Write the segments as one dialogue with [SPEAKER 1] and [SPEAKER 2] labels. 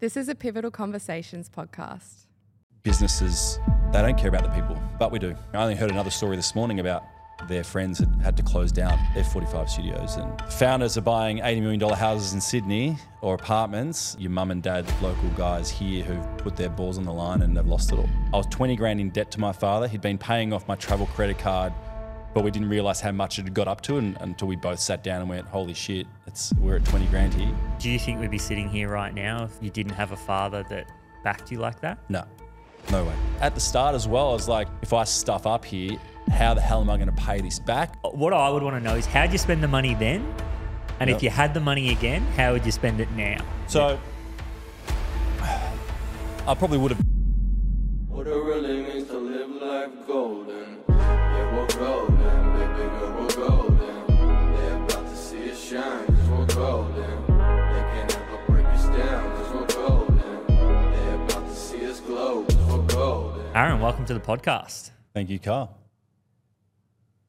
[SPEAKER 1] This is a Pivotal Conversations podcast.
[SPEAKER 2] businesses, they don't care about the people, but we do. I only heard another story this morning about their friends had had to close down their 45 studios and founders are buying $80 million houses in Sydney or apartments. Your mum and dad, local guys here who've put their balls on the line and they've lost it all. I was 20 grand in debt to my father. He'd been paying off my travel credit card, but we didn't realize how much it had got up to and, until we both sat down and went, holy shit, it's, we're at 20 grand here.
[SPEAKER 3] Do you think we'd be sitting here right now if you didn't have a father that backed you like that?
[SPEAKER 2] No, no way. At the start as well, I was like, if I stuff up here, how the hell am I going to pay this back?
[SPEAKER 3] What I would want to know is how'd you spend the money then? And
[SPEAKER 2] Yep.
[SPEAKER 3] if you had the money again, how would you spend it now?
[SPEAKER 2] So I probably would have.
[SPEAKER 3] Aaron, welcome to the podcast.
[SPEAKER 2] Thank you, Kyle.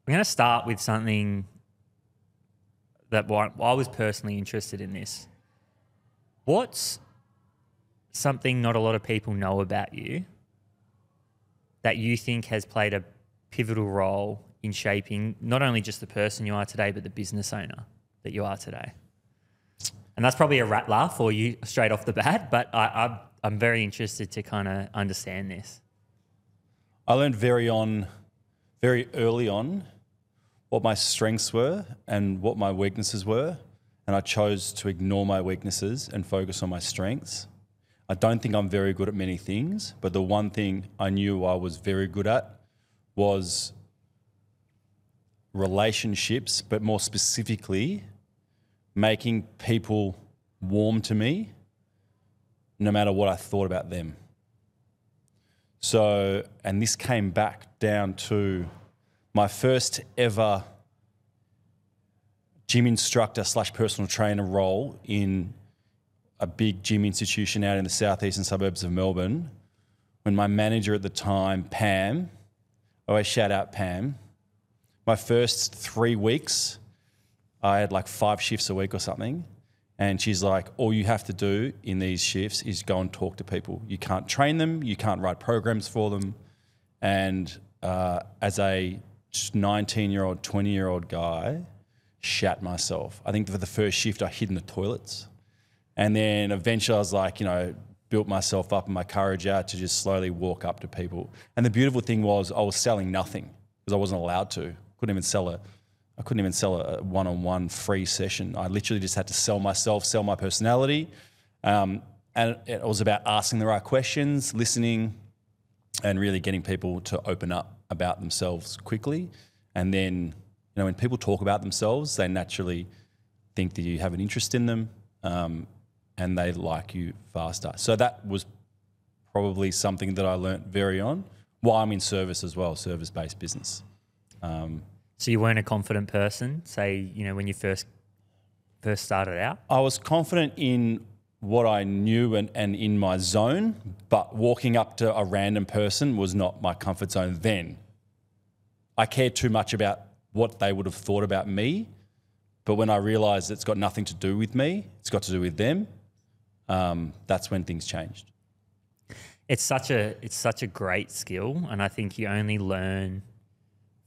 [SPEAKER 3] I'm going to start with something that I was personally interested in this. What's something not a lot of people know about you that you think has played a pivotal role in shaping not only just the person you are today, but the business owner that you are today? And that's probably a rat laugh for you straight off the bat, but I, I'm, I'm very interested to kind of understand this.
[SPEAKER 2] I learned very on, very early on, what my strengths were and what my weaknesses were, and I chose to ignore my weaknesses and focus on my strengths. I don't think I'm very good at many things, but the one thing I knew I was very good at was relationships, but more specifically, making people warm to me no matter what I thought about them. So, and this came back down to my first ever gym instructor slash personal trainer role in a big gym institution out in the southeastern suburbs of Melbourne. When my manager at the time, Pam, oh, always shout out Pam, my first three weeks, I had like five shifts a week or something. And she's like, all you have to do in these shifts is go and talk to people. You can't train them, you can't write programs for them. And uh, as a 19 year old, 20 year old guy, shat myself. I think for the first shift, I hid in the toilets. And then eventually I was like, you know, built myself up and my courage out to just slowly walk up to people. And the beautiful thing was I was selling nothing because I wasn't allowed to. Couldn't even sell a I couldn't even sell a one-on-one free session. I literally just had to sell myself, sell my personality. Um, and it was about asking the right questions, listening, and really getting people to open up about themselves quickly. And then, you know, when people talk about themselves, they naturally think that you have an interest in them um, and they like you faster. So that was probably something that I learnt very on while I'm in service as well, service based business. Um,
[SPEAKER 3] So you weren't a confident person, say, you know, when you first first started out?
[SPEAKER 2] I was confident in what I knew and, and in my zone, but walking up to a random person was not my comfort zone then. I cared too much about what they would have thought about me, but when I realized it's got nothing to do with me, it's got to do with them, um, that's when things changed.
[SPEAKER 3] It's such a it's such a great skill, and I think you only learn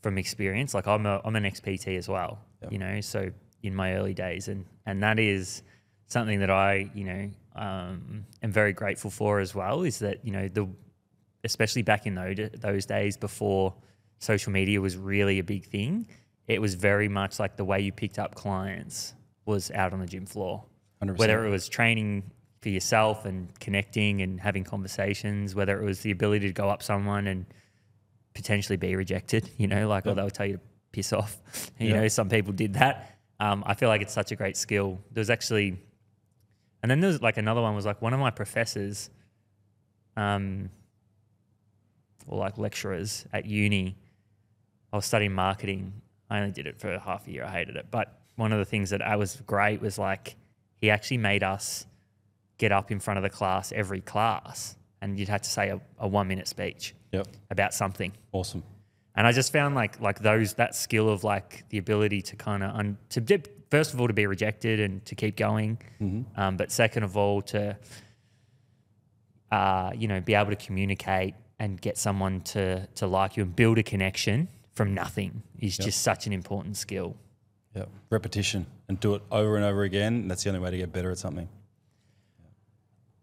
[SPEAKER 3] from experience. Like I'm a I'm an XPT as well, you know. So in my early days, and and that is something that I you know um, am very grateful for as well. Is that you know the especially back in those those days before social media was really a big thing. It was very much like the way you picked up clients was out on the gym floor.
[SPEAKER 2] 100%.
[SPEAKER 3] Whether it was training for yourself and connecting and having conversations, whether it was the ability to go up someone and potentially be rejected, you know, like, oh, they'll tell you to piss off. you
[SPEAKER 2] Yeah.
[SPEAKER 3] know, some people did that. Um, I feel like it's such a great skill. There's actually, and then there's like another one was like one of my professors, um, or like lecturers at uni. I was studying marketing. I only did it for half a year. I hated it. But one of the things that I was great was like he actually made us get up in front of the class every class and you'd have to say a, a one minute speech
[SPEAKER 2] Yep.
[SPEAKER 3] about something.
[SPEAKER 2] Awesome.
[SPEAKER 3] And I just found like like those that skill of like the ability to kind of un, to dip, first of all to be rejected and to keep going, um, but second of all to uh, you know, be able to communicate and get someone to to like you and build a connection from nothing is just such an important skill.
[SPEAKER 2] Yeah, repetition and do it over and over again. That's the only way to get better at something.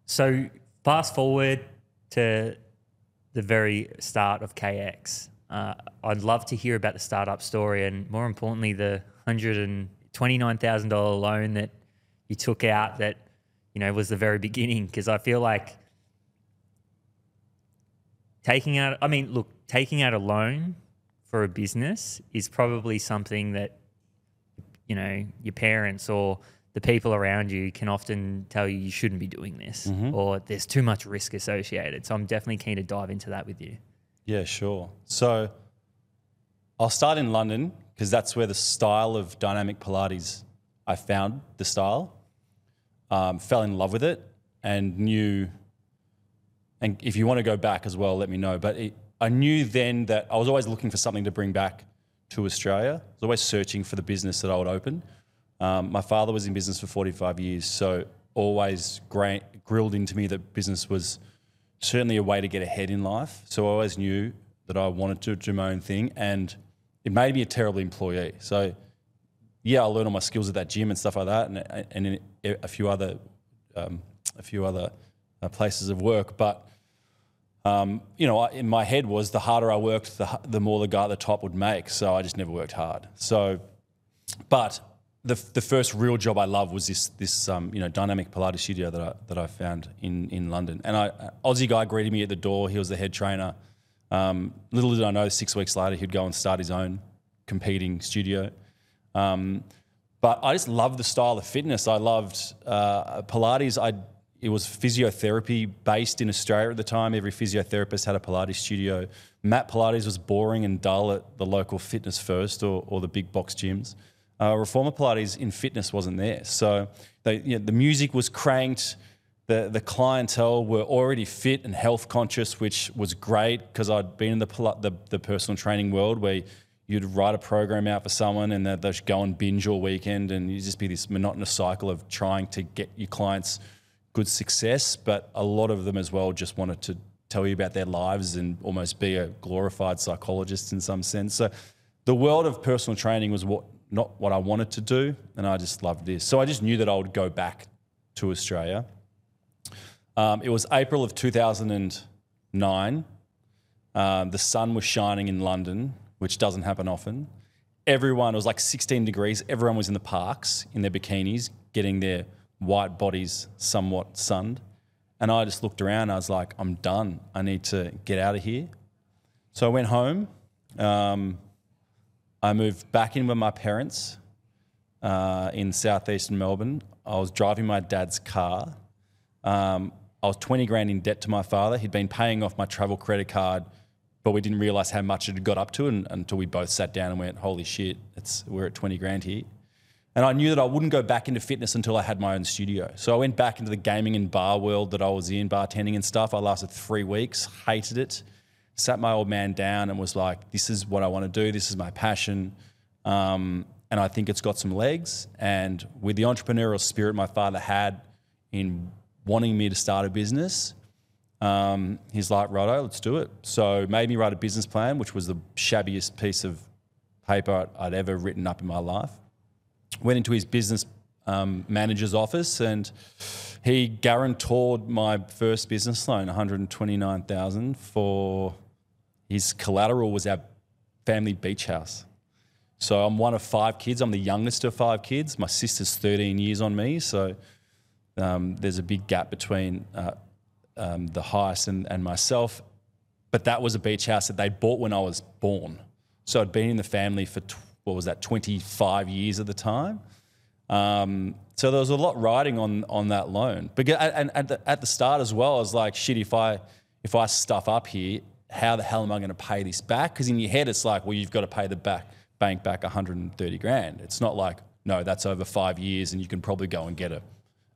[SPEAKER 3] So fast forward to the very start of KX. Uh, I'd love to hear about the startup story and more importantly, the hundred and twenty nine thousand dollar loan that you took out that you know was the very beginning because I feel like taking out. I mean, look, taking out a loan for a business is probably something that you know your parents or the people around you can often tell you you shouldn't be doing this or there's too much risk associated. So I'm definitely keen to dive into that with you.
[SPEAKER 2] Yeah, sure. So I'll start in London because that's where the style of dynamic Pilates I found the style, um, fell in love with it, and knew. And if you want to go back as well, let me know. But it, I knew then that I was always looking for something to bring back to Australia. I was always searching for the business that I would open. Um, my father was in business for 45 years, so always grilled into me that business was certainly a way to get ahead in life. So I always knew that I wanted to do my own thing, and it made me a terrible employee. So yeah, I learned all my skills at that gym and stuff like that, and and in a few other um, a few other uh, places of work. But um, you know, in my head was the harder I worked, the, the more the guy at the top would make. So I just never worked hard. So, but the, the first real job I loved was this this um, you know dynamic Pilates studio that I that I found in in London. And I Aussie guy greeted me at the door. He was the head trainer. Um, little did I know, six weeks later he'd go and start his own competing studio. Um, but I just loved the style of fitness. I loved uh, Pilates. I it was physiotherapy based in Australia at the time. Every physiotherapist had a Pilates studio. Mat Pilates was boring and dull at the local fitness first or, or the big box gyms. Uh, Reformer Pilates in fitness wasn't there. So they, you know, the music was cranked. The, the clientele were already fit and health conscious, which was great because I'd been in the, the, the personal training world where you'd write a program out for someone and they'd go and binge all weekend and you'd just be this monotonous cycle of trying to get your clients good success. But a lot of them as well just wanted to tell you about their lives and almost be a glorified psychologist in some sense. So the world of personal training was what not what I wanted to do, and I just loved this. So I just knew that I would go back to Australia. Um, it was April of 2009. Um, the sun was shining in London, which doesn't happen often. Everyone, it was like 16 degrees. Everyone was in the parks in their bikinis, getting their white bodies somewhat sunned. And I just looked around. I was like, I'm done. I need to get out of here. So I went home. Um, I moved back in with my parents uh, in southeastern Melbourne. I was driving my dad's car. Um, I was 20 grand in debt to my father. He'd been paying off my travel credit card, but we didn't realize how much it had got up to and, until we both sat down and went, holy shit, we're at 20 grand here. And I knew that I wouldn't go back into fitness until I had my own studio. So I went back into the gaming and bar world that I was in, bartending and stuff. I lasted three weeks, hated it, sat my old man down and was like, this is what I want to do. This is my passion. Um, and I think it's got some legs. And with the entrepreneurial spirit my father had in wanting me to start a business, um, he's like, righto, let's do it. So made me write a business plan, which was the shabbiest piece of paper I'd ever written up in my life went into his business um, manager's office and he guaranteed my first business loan, 129,000 for his collateral was our family beach house. So I'm one of five kids. I'm the youngest of five kids. My sister's 13 years on me, so um, there's a big gap between uh, um, the highest and, and myself. But that was a beach house that they bought when I was born. So I'd been in the family for tw- what was that, 25 years at the time. Um, so there was a lot riding on on that loan. But ge- and at the, at the start as well, I was like, shit, if I if I stuff up here, how the hell am I going to pay this back? Because in your head, it's like, well, you've got to pay the back bank back 130 grand. It's not like, no, that's over five years, and you can probably go and get a,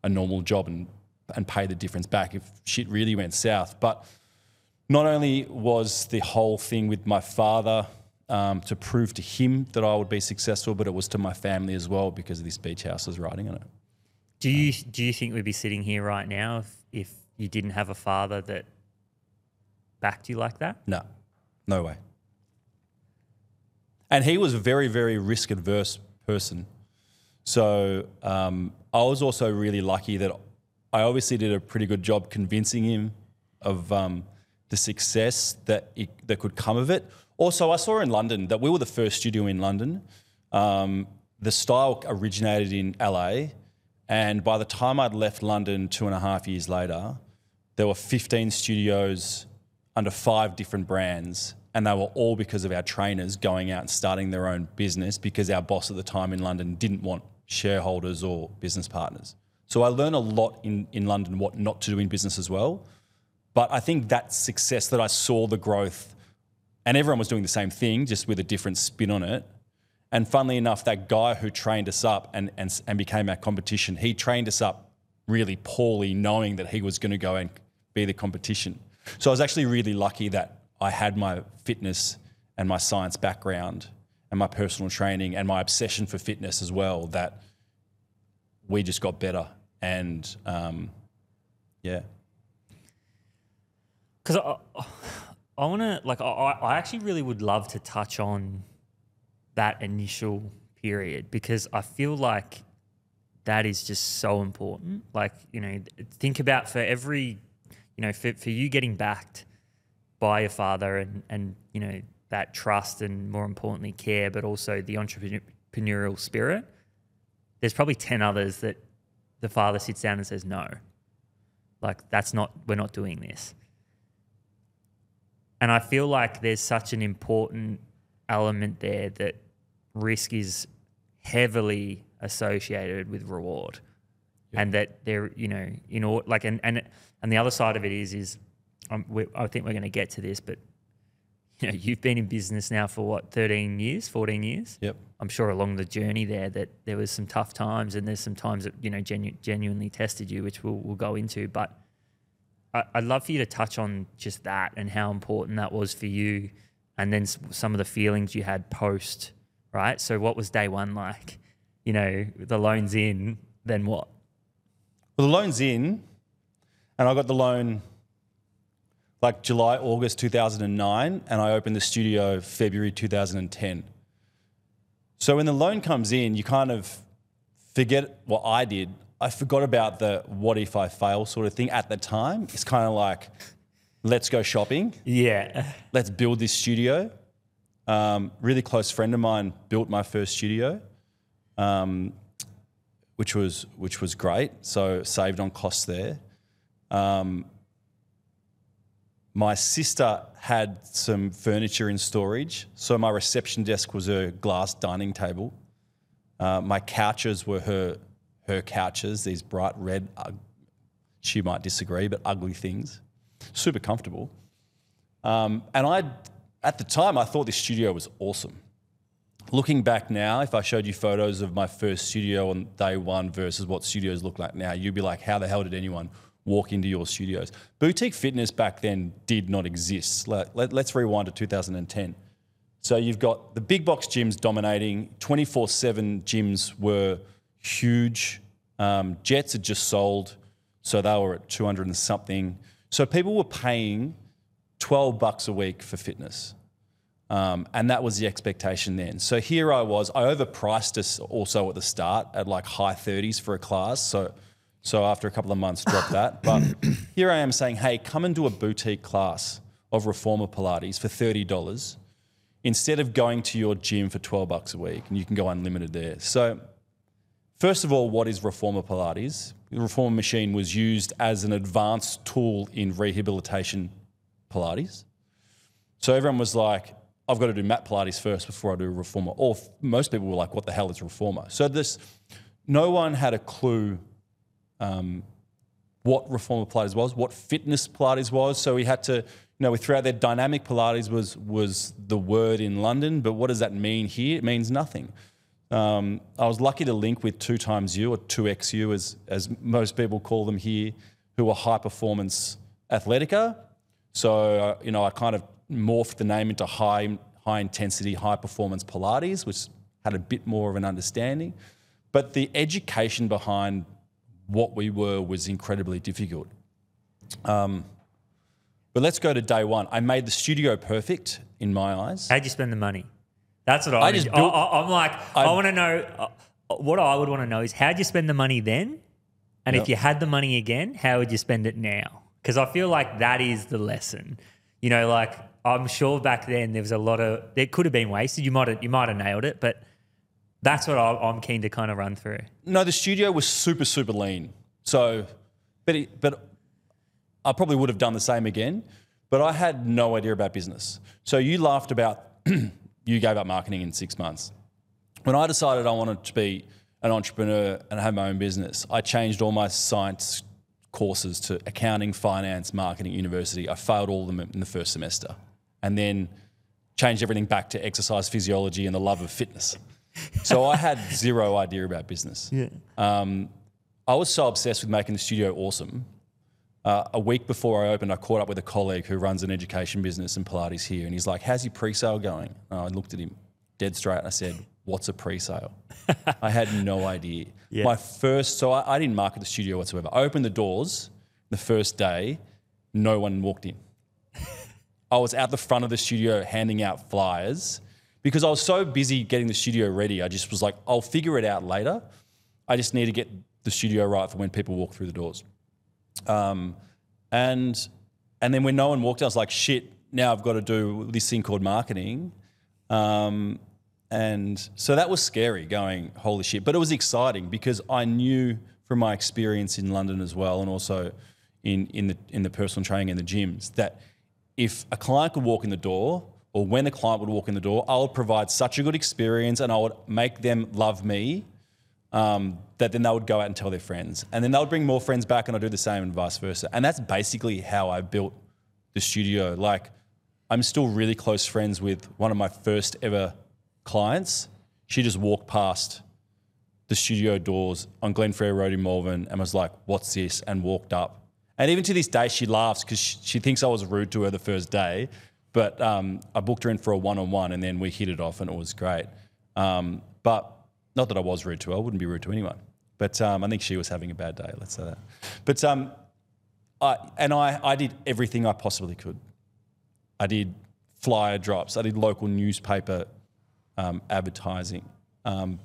[SPEAKER 2] a normal job and and pay the difference back if shit really went south. But not only was the whole thing with my father um, to prove to him that I would be successful, but it was to my family as well because of this beach house was riding on it.
[SPEAKER 3] Do you do you think we'd be sitting here right now if, if you didn't have a father that backed you like that?
[SPEAKER 2] No, no way. And he was a very, very risk adverse person. So um, I was also really lucky that I obviously did a pretty good job convincing him of um, the success that it, that could come of it. Also, I saw in London that we were the first studio in London. Um, the style originated in LA, and by the time I'd left London two and a half years later, there were 15 studios under five different brands, and they were all because of our trainers going out and starting their own business because our boss at the time in London didn't want shareholders or business partners. So I learned a lot in, in London what not to do in business as well. But I think that success that I saw the growth, and everyone was doing the same thing, just with a different spin on it. And funnily enough, that guy who trained us up and, and, and became our competition, he trained us up really poorly, knowing that he was going to go and be the competition. So I was actually really lucky that I had my fitness and my science background and my personal training and my obsession for fitness as well that we just got better. And um, yeah.
[SPEAKER 3] Because I, I want to, like, I, I actually really would love to touch on that initial period because I feel like that is just so important. Like, you know, think about for every, you know, for, for you getting backed by your father and, and, you know, that trust and more importantly, care, but also the entrepreneurial spirit, there's probably 10 others that the father sits down and says, no, like, that's not, we're not doing this. And I feel like there's such an important element there that risk is heavily associated with reward. And that there, you know, in order, like, and, and, and the other side of it is, is um, we, I think we're going to get to this, but you know, you've been in business now for what, 13 years, 14 years?
[SPEAKER 2] Yep.
[SPEAKER 3] I'm sure along the journey there that there was some tough times and there's some times that, you know, genu- genuinely tested you, which we'll, we'll go into. But I, I'd love for you to touch on just that and how important that was for you and then some of the feelings you had post, right? So what was day one like? You know, the loan's in, then what?
[SPEAKER 2] Well, the loan's in, and I got the loan like July, August 2009, and I opened the studio February 2010. So when the loan comes in, you kind of forget what I did. I forgot about the what if I fail sort of thing at the time. It's kind of like, let's go shopping,
[SPEAKER 3] Yeah.
[SPEAKER 2] let's build this studio. Um, really close friend of mine built my first studio, um, which was which was great. So saved on costs there. Um, my sister had some furniture in storage, so my reception desk was a glass dining table. Uh, my couches were her her couches, these bright red. Uh, she might disagree, but ugly things. Super comfortable. Um, and I, at the time, I thought this studio was awesome. Looking back now, if I showed you photos of my first studio on day one versus what studios look like now, you'd be like, how the hell did anyone walk into your studios? Boutique fitness back then did not exist. Let, let, let's rewind to 2010. So you've got the big box gyms dominating, 24 7 gyms were huge. Um, Jetts had just sold, so they were at 200 and something. So people were paying 12 bucks a week for fitness. Um, and that was the expectation then. So here I was. I overpriced us also at the start at like high 30s for a class. So, so after a couple of months, dropped that. But here I am saying, hey, come and do a boutique class of Reformer Pilates for $30 instead of going to your gym for 12 bucks a week and you can go unlimited there. So, first of all, what is Reformer Pilates? The Reformer machine was used as an advanced tool in rehabilitation Pilates. So everyone was like, I've got to do mat Pilates first before I do a Reformer. Or most people were like, what the hell is Reformer? So this, no one had a clue um, what Reformer Pilates was, what fitness Pilates was. So we had to, you know, we threw out there dynamic Pilates was was the word in London, but what does that mean here? It means nothing. Um, I was lucky to link with two times you or 2XU as as most people call them here, who are high performance athletica. So uh, you know, I kind of morphed the name into high high intensity, high performance Pilates, which had a bit more of an understanding. But the education behind what we were was incredibly difficult. But let's go to day one. I made the studio perfect in my eyes.
[SPEAKER 3] How'd you spend the money? That's what I'm.
[SPEAKER 2] I just
[SPEAKER 3] I, am like, I,
[SPEAKER 2] I-
[SPEAKER 3] want to know. Uh, what I would want to know is how'd you spend the money then, and
[SPEAKER 2] Yep.
[SPEAKER 3] if you had the money again, how would you spend it now? Because I feel like that is the lesson. You know, like I'm sure back then there was a lot of it could have been wasted. You might have you might have nailed it, but that's what I'm keen to kind of run through.
[SPEAKER 2] No, the studio was super, super lean. So, but it, but I probably would have done the same again. But I had no idea about business. So you laughed about you gave up marketing in six months. When I decided I wanted to be an entrepreneur and have my own business, I changed all my science courses to accounting, finance, marketing, university. I failed all of them in the first semester, and then changed everything back to exercise physiology and the love of fitness. So I had zero idea about business.
[SPEAKER 3] Yeah.
[SPEAKER 2] Um, I was so obsessed with making the studio awesome. Uh, a week before I opened, I caught up with a colleague who runs an education business in Pilates here, and he's like, "How's your pre-sale going?" And I looked at him dead straight and I said, "What's a pre-sale?" I had no idea.
[SPEAKER 3] Yeah.
[SPEAKER 2] My first, so I, I didn't market the studio whatsoever. I opened the doors the first day, no one walked in. I was out the front of the studio handing out flyers because I was so busy getting the studio ready. I just was like, I'll figure it out later. I just need to get the studio right for when people walk through the doors. Um, and and then when no one walked, I was like, shit. Now I've got to do this thing called marketing. Um, and so that was scary going, holy shit. But it was exciting because I knew from my experience in London as well, and also in, in, the, in the personal training and the gyms, that if a client could walk in the door, or when a client would walk in the door, I would provide such a good experience and I would make them love me um, that then they would go out and tell their friends. And then they would bring more friends back and I'd do the same and vice versa. And that's basically how I built the studio. Like, I'm still really close friends with one of my first ever clients. She just walked past the studio doors on Glenferrie Road in Malvern and was like, What's this? and walked up. And even to this day, she laughs because she, she thinks I was rude to her the first day. But um, I booked her in for a one on one and then we hit it off and it was great. Um, but not that I was rude to her, I wouldn't be rude to anyone. But um, I think she was having a bad day, let's say that. But, um, I, and I, I did everything I possibly could. I did flyer drops, I did local newspaper um, advertising. Um,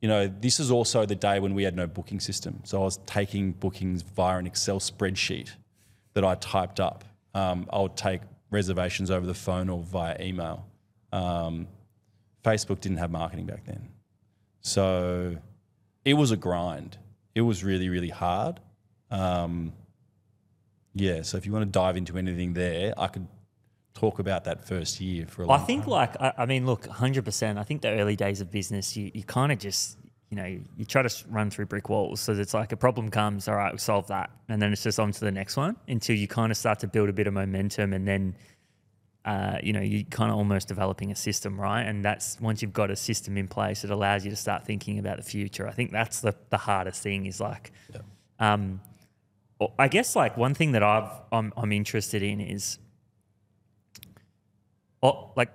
[SPEAKER 2] you know, this is also the day when we had no booking system. So I was taking bookings via an Excel spreadsheet that I typed up. Um, I would take reservations over the phone or via email. Um, Facebook didn't have marketing back then. So it was a grind. It was really, really hard. Um, yeah, so if you want to dive into anything there, I could talk about that first year for a long I
[SPEAKER 3] think
[SPEAKER 2] time.
[SPEAKER 3] like I, I mean, look, hundred percent. I think the early days of business, you you kind of just you know you try to run through brick walls. So it's like a problem comes, all right, we solve that, and then it's just on to the next one until you kind of start to build a bit of momentum, and then. Uh, you know, you're kind of almost developing a system, right? And that's once you've got a system in place, it allows you to start thinking about the future. I think that's the, the hardest thing is like, um, I guess like one thing that I've I'm, I'm interested in is oh, like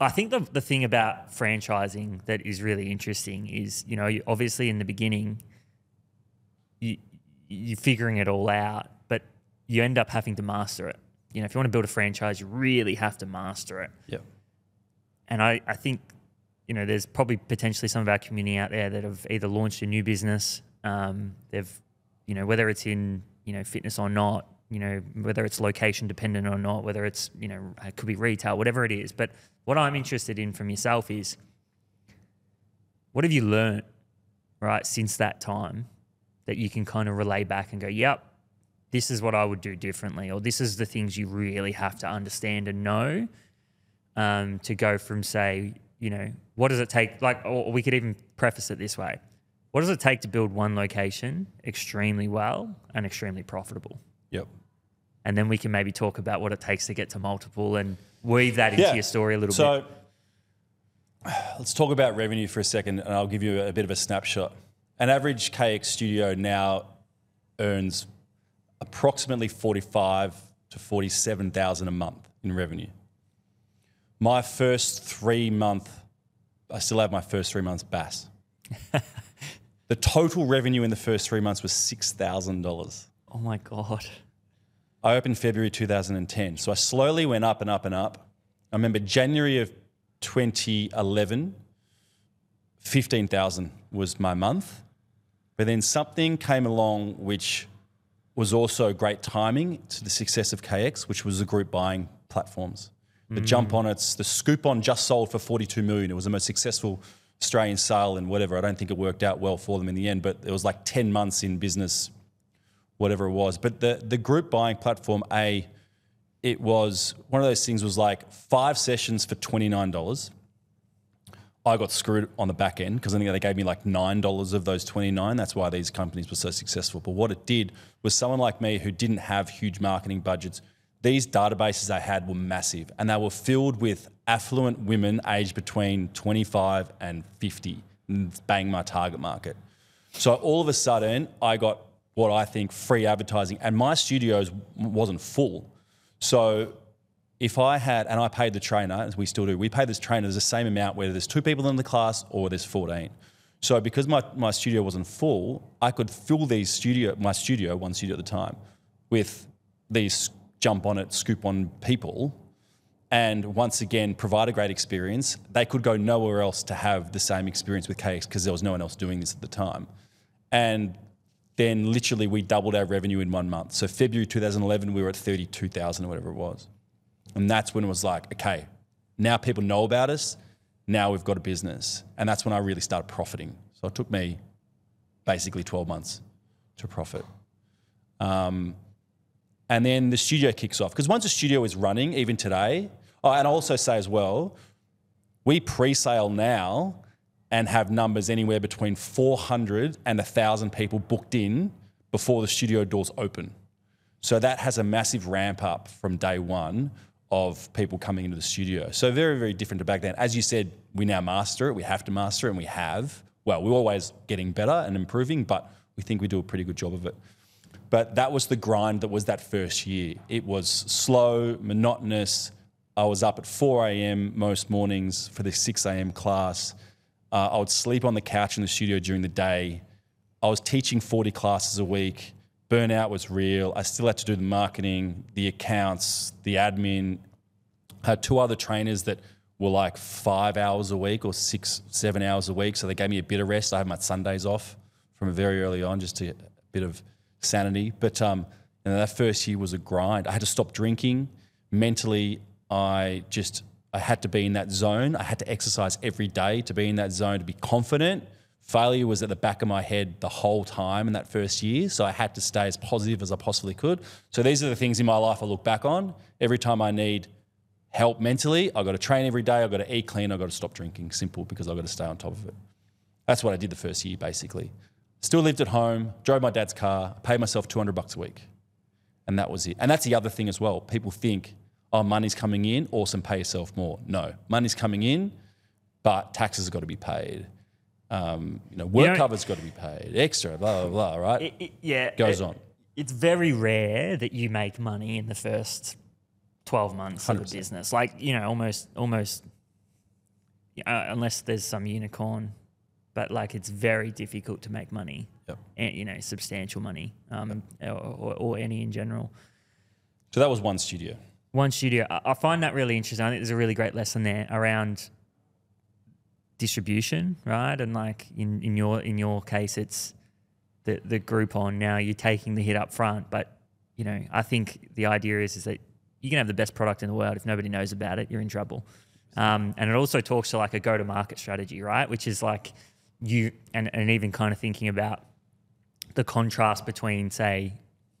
[SPEAKER 3] I think the the thing about franchising that is really interesting is you know you, obviously in the beginning you you're figuring it all out, but you end up having to master it. You know, if you want to build a franchise, you really have to master it.
[SPEAKER 2] Yep.
[SPEAKER 3] And I, I think, you know, there's probably potentially some of our community out there that have either launched a new business, um, they've, you know, whether it's in, you know, fitness or not, you know, whether it's location dependent or not, whether it's, you know, it could be retail, whatever it is. But what I'm interested in from yourself is what have you learnt, right, since that time that you can kind of relay back and go, yep, this is what I would do differently, or this is the things you really have to understand and know um, to go from, say, you know, what does it take? Like, or we could even preface it this way What does it take to build one location extremely well and extremely profitable?
[SPEAKER 2] Yep.
[SPEAKER 3] And then we can maybe talk about what it takes to get to multiple and weave that into
[SPEAKER 2] Yeah.
[SPEAKER 3] your story a little
[SPEAKER 2] So
[SPEAKER 3] bit.
[SPEAKER 2] So let's talk about revenue for a second, and I'll give you a bit of a snapshot. An average KX studio now earns approximately forty-five to forty-seven thousand a month in revenue. My first three month, I still have my first three months bass. the total revenue in the first three months was six thousand dollars.
[SPEAKER 3] Oh my God.
[SPEAKER 2] I opened February 2010. So I slowly went up and up and up. I remember January of 2011, 15,000 was my month. But then something came along which was also great timing to the success of KX, which was the group buying platforms. The mm. jump on it's the Scoopon just sold for 42 million. It was the most successful Australian sale and whatever. I don't think it worked out well for them in the end, but it was like 10 months in business, whatever it was. But the the group buying platform, A, it was one of those things was like five sessions for $29. I got screwed on the back end because I think they gave me like nine dollars of those twenty nine. That's why these companies were so successful. But what it did was someone like me who didn't have huge marketing budgets, these databases I had were massive, and they were filled with affluent women aged between twenty five and fifty. And bang my target market. So all of a sudden, I got what I think free advertising, and my studios wasn't full. So if I had, and I paid the trainer, as we still do, we pay this trainer the same amount whether there's two people in the class or there's 14. So because my, my studio wasn't full, I could fill these studio, my studio, one studio at the time, with these jump on it, Scoopon people, and once again provide a great experience. They could go nowhere else to have the same experience with KX because there was no one else doing this at the time. And then literally we doubled our revenue in one month. So February 2011, we were at 32,000 or whatever it was. And that's when it was like, okay, now people know about us. Now we've got a business. And that's when I really started profiting. So it took me basically 12 months to profit. Um, and then the studio kicks off. Because once a studio is running, even today, oh, and I'll also say as well, we pre sale now and have numbers anywhere between 400 and 1,000 people booked in before the studio doors open. So that has a massive ramp up from day one of people coming into the studio. So very, very different to back then. As you said, we now master it. We have to master it, and we have. Well, we're always getting better and improving, but we think we do a pretty good job of it. But that was the grind that was that first year. It was slow, monotonous. I was up at 4 a.m. most mornings for the 6 a.m. class. Uh, I would sleep on the couch in the studio during the day. I was teaching 40 classes a week. Burnout was real. I still had to do the marketing, the accounts, the admin. I had two other trainers that were like five hours a week or six, seven hours a week. So they gave me a bit of rest. I had my Sundays off from very early on just to get a bit of sanity. But um, that first year was a grind. I had to stop drinking. Mentally, I just I had to be in that zone. I had to exercise every day to be in that zone to be confident. Failure was at the back of my head the whole time in that first year. So I had to stay as positive as I possibly could. So these are the things in my life I look back on. Every time I need help mentally, I've got to train every day, I've got to eat clean, I've got to stop drinking. Simple because I've got to stay on top of it. That's what I did the first year basically. Still lived at home, drove my dad's car, paid myself 200 bucks a week. And that was it. And that's the other thing as well. People think, oh, money's coming in, awesome, pay yourself more. No, money's coming in, but taxes have got to be paid. Um, you know, work
[SPEAKER 3] don't-
[SPEAKER 2] cover's got to be paid, extra, blah, blah, blah, right?
[SPEAKER 3] It- it- yeah,
[SPEAKER 2] Goes
[SPEAKER 3] it-
[SPEAKER 2] on.
[SPEAKER 3] It's very rare that you make money in the first twelve months of a business. Like you know, almost, almost, uh, unless there's some unicorn, but like it's very difficult to make money.
[SPEAKER 2] Yep.
[SPEAKER 3] And, you know, substantial money, um, or, or, or any in general.
[SPEAKER 2] So that was one studio.
[SPEAKER 3] One studio. I I find that really interesting. I think there's a really great lesson there around distribution, right? And like in, in your in your case, it's the the Groupon. Now you're taking the hit up front, but you know I think the idea is is that you can have the best product in the world if nobody knows about it, you're in trouble. Um, and it also talks to like a go to market strategy, right? Which is like you and and even kind of thinking about the contrast between say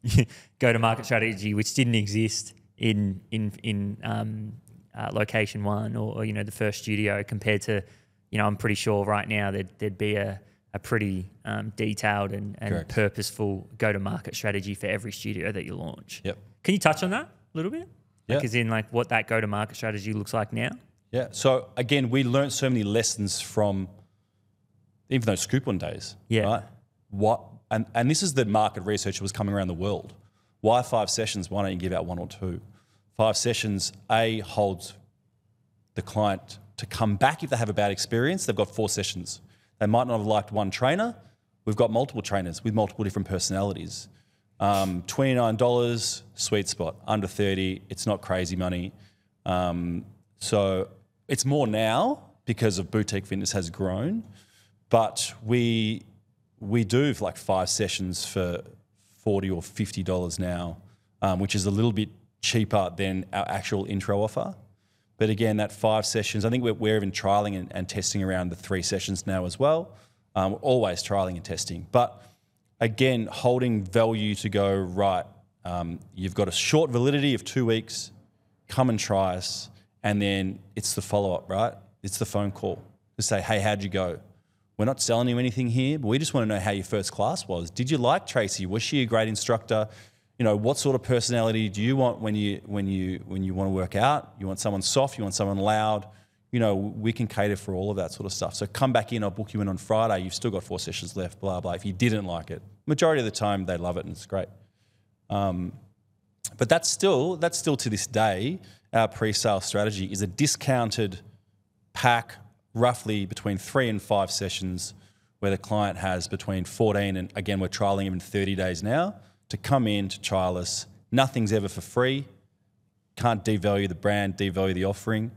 [SPEAKER 3] go to market strategy which didn't exist in in in um, uh, location one or, or you know the first studio compared to you know I'm pretty sure right now there'd, there'd be a, a pretty um, detailed and, and purposeful go to market strategy for every studio that you launch.
[SPEAKER 2] Yep.
[SPEAKER 3] Can you touch on that a little bit? Like
[SPEAKER 2] Yeah.
[SPEAKER 3] as in like what that go to market strategy looks like now?
[SPEAKER 2] Yeah. So again, we learned so many lessons from even those coupon days.
[SPEAKER 3] Yeah.
[SPEAKER 2] Right. What and and this is the market research that was coming around the world. Why five sessions? Why don't you give out one or two? Five sessions. A holds the client to come back if they have a bad experience. They've got four sessions. They might not have liked one trainer. We've got multiple trainers with multiple different personalities. Um, $29, sweet spot. Under 30, it's not crazy money. Um, so it's more now because of boutique fitness has grown, but we we do like five sessions for 40 or $50 now, um, which is a little bit cheaper than our actual intro offer. But again, that five sessions, I think we're, we're even trialing and, and testing around the three sessions now as well. Um, we're always trialing and testing. But again, holding value to go, right, um, you've got a short validity of two weeks, come and try us. And then it's the follow up, right? It's the phone call to say, hey, how'd you go? We're not selling you anything here, but we just want to know how your first class was. Did you like Tracy? Was she a great instructor? You know, what sort of personality do you want when you when you when you want to work out? You want someone soft, you want someone loud. You know, we can cater for all of that sort of stuff. So come back in, I'll book you in on Friday. You've still got four sessions left, blah blah. If you didn't like it, majority of the time they love it and it's great. Um, but that's still that's still to this day our pre-sale strategy is a discounted pack roughly between three and five sessions where the client has between 14 and again we're trialing even 30 days now to come in to trial us nothing's ever for free can't devalue the brand devalue the offering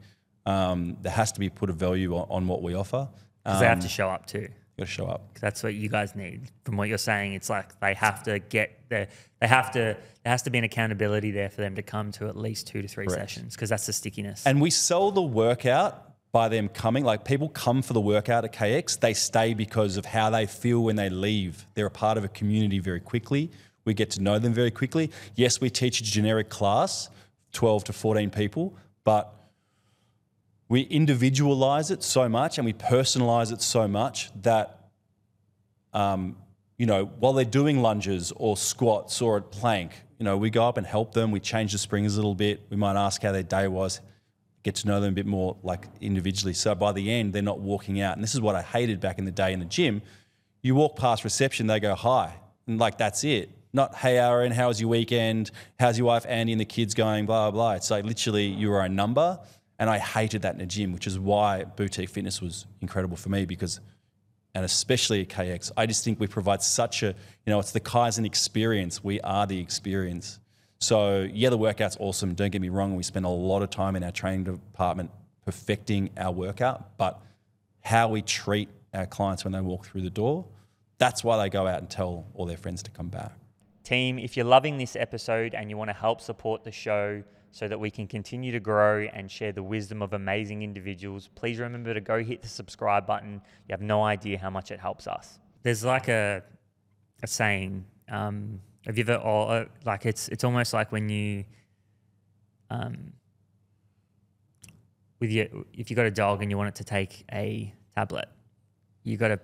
[SPEAKER 2] um, there has to be put a value on, on what we offer
[SPEAKER 3] Because they have to show up too.
[SPEAKER 2] got to show up.
[SPEAKER 3] that's what you guys need. From what you're saying, it's like they have to get there. They have to. There has to be an accountability there for them to come to at least two to three
[SPEAKER 2] Correct.
[SPEAKER 3] sessions because that's the stickiness.
[SPEAKER 2] And we sell the workout by them coming. Like people come for the workout at KX, they stay because of how they feel when they leave. They're a part of a community very quickly. We get to know them very quickly. Yes, we teach a generic class, 12 to 14 people, but we individualize it so much and we personalize it so much that um, you know, while they're doing lunges or squats or a plank, you know, we go up and help them. We change the springs a little bit. We might ask how their day was, get to know them a bit more like individually. So by the end, they're not walking out. And this is what I hated back in the day in the gym. You walk past reception, they go hi, and like that's it. Not hey Aaron, how was your weekend? How's your wife Andy and the kids going? Blah blah blah. It's like literally you are a number, and I hated that in the gym, which is why boutique fitness was incredible for me because and especially at KX. I just think we provide such a, you know, it's the Kaizen experience. We are the experience. So yeah, the workout's awesome. Don't get me wrong. We spend a lot of time in our training department perfecting our workout, but how we treat our clients when they walk through the door, that's why they go out and tell all their friends to come back.
[SPEAKER 3] Team, if you're loving this episode and you want to help support the show so that we can continue to grow and share the wisdom of amazing individuals, please remember to go hit the subscribe button. You have no idea how much it helps us. There's like a, a saying. Um, have you ever, or, uh, like it's it's almost like when you, um, with your if you got a dog and you want it to take a tablet, you got to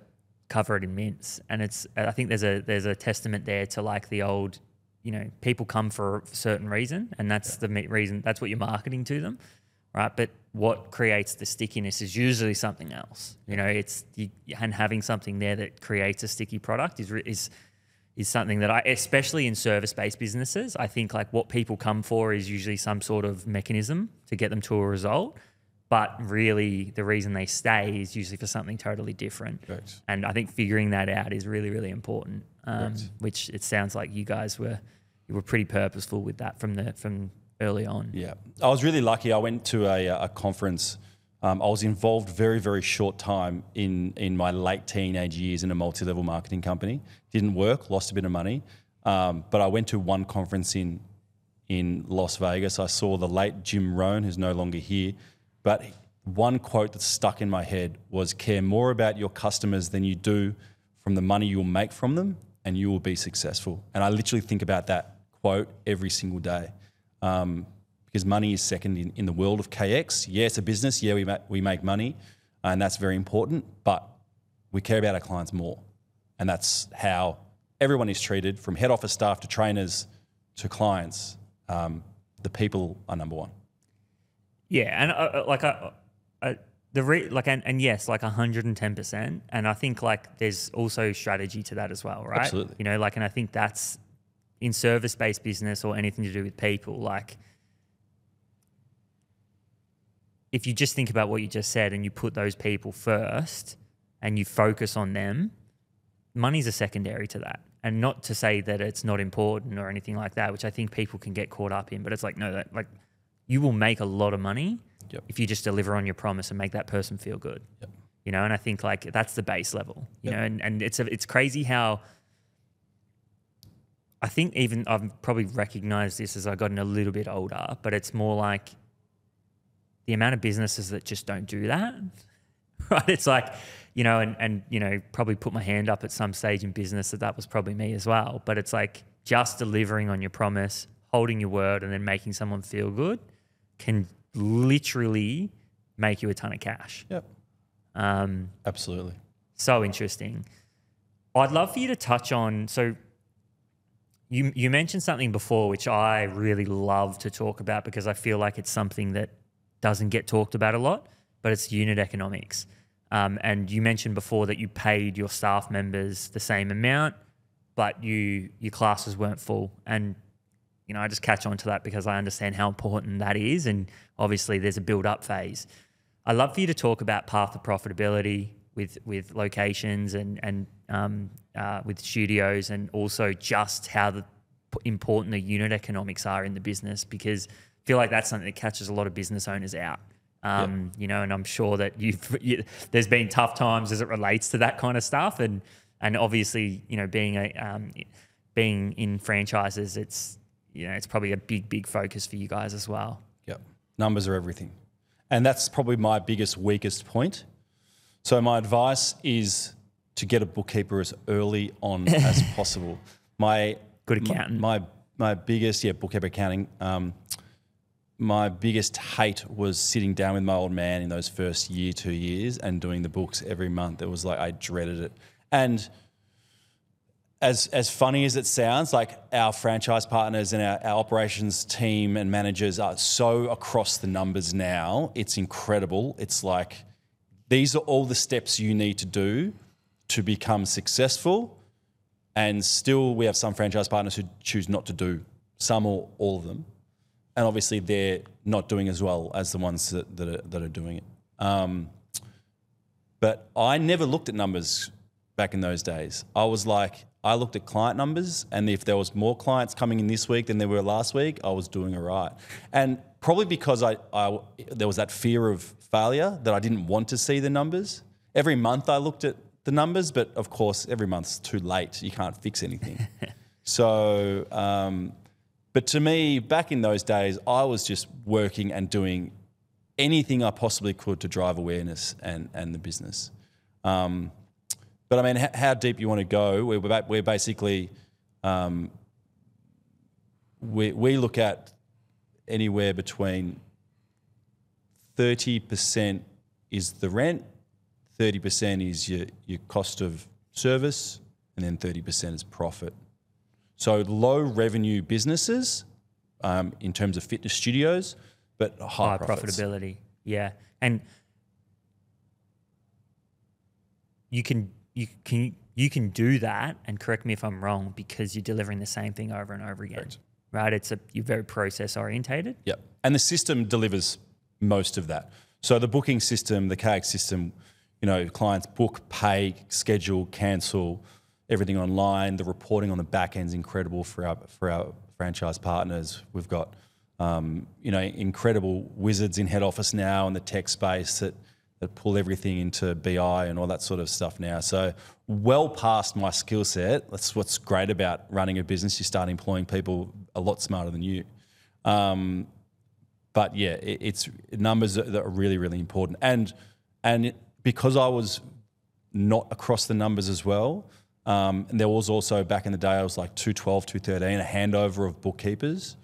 [SPEAKER 3] cover it in mints, and it's I think there's a there's a testament there to like the old, you know, people come for a certain reason, and that's the reason that's what you're marketing to them, right? But what creates the stickiness is usually something else. You know, it's you, and having something there that creates a sticky product is is is something that I, especially in service based businesses, I think like what people come for is usually some sort of mechanism to get them to a result. But really, the reason they stay is usually for something totally different.
[SPEAKER 2] Correct.
[SPEAKER 3] And I think figuring that out is really, really important. Um, which it sounds like you guys were you were pretty purposeful with that from the from early on.
[SPEAKER 2] Yeah, I was really lucky. I went to a, a conference. Um, I was involved very, very short time in in my late teenage years in a multi-level marketing company. Didn't work, lost a bit of money, um, but I went to one conference in in Las Vegas. I saw the late Jim Rohn, who's no longer here, but one quote that stuck in my head was: "Care more about your customers than you do from the money you'll make from them, and you will be successful." And I literally think about that quote every single day um, because money is second in, in the world of KX. Yeah, it's a business. Yeah, we, ma- we make money, and that's very important, but we care about our clients more. And that's how everyone is treated from head office staff to trainers to clients. Um, the people are number one.
[SPEAKER 3] Yeah, and uh, uh, like I, uh, the re- like and, and yes, like hundred and ten percent. And I think like there's also strategy to that as well, right?
[SPEAKER 2] Absolutely.
[SPEAKER 3] You know, like, and I think that's in service based business or anything to do with people. Like, if you just think about what you just said and you put those people first and you focus on them, money's a secondary to that. and not to say that it's not important or anything like that, which I think people can get caught up in, but it's like no, that like you will make a lot of money
[SPEAKER 2] Yep.
[SPEAKER 3] if you just deliver on your promise and make that person feel good.
[SPEAKER 2] Yep.
[SPEAKER 3] You know, and I think like that's the base level. You
[SPEAKER 2] Yep.
[SPEAKER 3] know, and, and it's a, it's crazy how I think even I've probably recognized this as I've gotten a little bit older, but it's more like the amount of businesses that just don't do that. Right? It's like, you know, and and you know, probably put my hand up at some stage in business that that was probably me as well. But it's like just delivering on your promise, holding your word, and then making someone feel good can literally make you a ton of cash.
[SPEAKER 2] Yep.
[SPEAKER 3] Um,
[SPEAKER 2] Absolutely.
[SPEAKER 3] so interesting. I'd love for you to touch on so you you mentioned something before which I really love to talk about because I feel like it's something that doesn't get talked about a lot, but it's unit economics. Um, and you mentioned before that you paid your staff members the same amount, but you your classes weren't full. And you know, I just catch on to that because I understand how important that is. And obviously, there's a build up phase. I'd love for you to talk about path to profitability with with locations and and um, uh, with studios, and also just how the important the unit economics are in the business because feel like that's something that catches a lot of business owners out. Um, You know, and I'm sure that you've you, there's been tough times as it relates to that kind of stuff, and and obviously, you know, being a um, being in franchises, it's you know, it's probably a big big focus for you guys as well.
[SPEAKER 2] Yep. Numbers are everything. And that's probably my biggest, weakest point. So, my advice is to get a bookkeeper as early on as possible. My
[SPEAKER 3] Good accountant.
[SPEAKER 2] My, my biggest, yeah, bookkeeper accounting. Um, my biggest hate was sitting down with my old man in those first year, two years, and doing the books every month. It was like I dreaded it. And as as funny as it sounds, like our franchise partners and our, our operations team and managers are so across the numbers now. It's incredible. It's like these are all the steps you need to do to become successful. And still, we have some franchise partners who choose not to do some or all of them. And obviously, they're not doing as well as the ones that, that, are, that are doing it. Um, but I never looked at numbers back in those days. I was like, I looked at client numbers, and if there was more clients coming in this week than there were last week, I was doing all right. And probably because I, I there was that fear of failure that I didn't want to see the numbers. Every month I looked at the numbers, but of course, every month's too late. You can't fix anything. so, um, but to me, back in those days, I was just working and doing anything I possibly could to drive awareness and, and the business. Um, but I mean, h- how deep you want to go? We're, ba- we're basically, um, we, we look at anywhere between 30% is the rent, 30% is your, your cost of service, and then 30% is profit. So low revenue businesses um, in terms of fitness studios, but high,
[SPEAKER 3] high profitability. Yeah, and you can you can you can do that. And correct me if I'm wrong, because you're delivering the same thing over and over again.
[SPEAKER 2] Correct.
[SPEAKER 3] Right? It's a you're very process orientated.
[SPEAKER 2] Yep. And the system delivers most of that. So the booking system, the KX system, you know, clients book, pay, schedule, cancel, everything online. The reporting on the back end is incredible for our for our franchise partners. We've got um, you know incredible wizards in head office now in the tech space that that pull everything into BI and all that sort of stuff now. So well past my skill set. That's what's great about running a business. You start employing people a lot smarter than you. Um, but yeah, it, it's numbers that are really, really important. And and because I was not across the numbers as well, um, and there was also back in the day, I was like 212, 213, a handover of bookkeepers.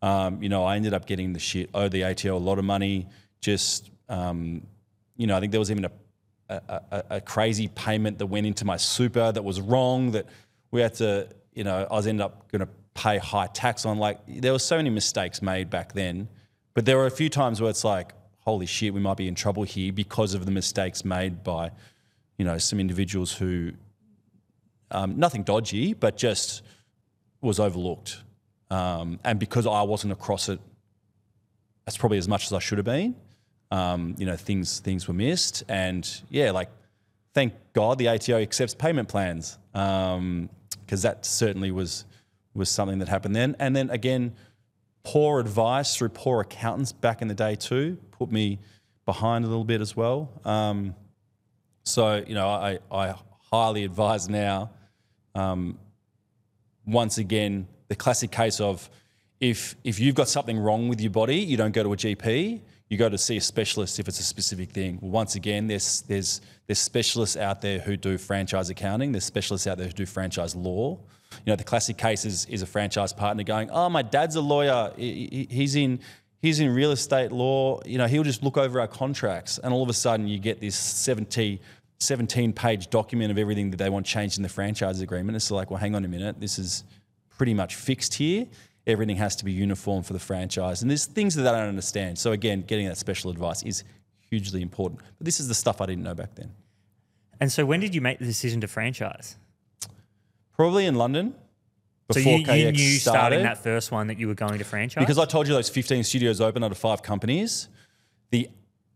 [SPEAKER 2] Um, you know, I ended up getting the shit, owed the ATO a lot of money, just, um, you know, I think there was even a, a, a, a crazy payment that went into my super that was wrong that we had to, you know, I was ended up going to pay high tax on. Like, there were so many mistakes made back then. But there were a few times where it's like, holy shit, we might be in trouble here because of the mistakes made by, you know, some individuals who, um, nothing dodgy, but just was overlooked. Um, and because I wasn't across it, that's probably as much as I should have been. Um, you know, things things were missed, and yeah, like thank God the ATO accepts payment plans. Um, because that certainly was was something that happened then. And then again, poor advice through poor accountants back in the day too put me behind a little bit as well. Um, so you know, I, I highly advise now. Um, once again, the classic case of if if you've got something wrong with your body, you don't go to a GP. You go to see a specialist if it's a specific thing. Once again, there's there's there's specialists out there who do franchise accounting. There's specialists out there who do franchise law. You know, the classic case is, is a franchise partner going, "Oh, my dad's a lawyer. He- he- He's in he's in real estate law. You know, he'll just look over our contracts." And all of a sudden, you get this 70, 17 page document of everything that they want changed in the franchise agreement. It's like, well, hang on a minute. This is pretty much fixed here. Everything has to be uniform for the franchise. And there's things that I don't understand. So again, getting that special advice is hugely important. But this is the stuff I didn't know back then.
[SPEAKER 3] And so when did you make the decision to franchise?
[SPEAKER 2] Probably in London.
[SPEAKER 3] So you, you
[SPEAKER 2] KX
[SPEAKER 3] knew starting that first one that you were going to franchise?
[SPEAKER 2] Because I told you those 15 studios open out of five companies. The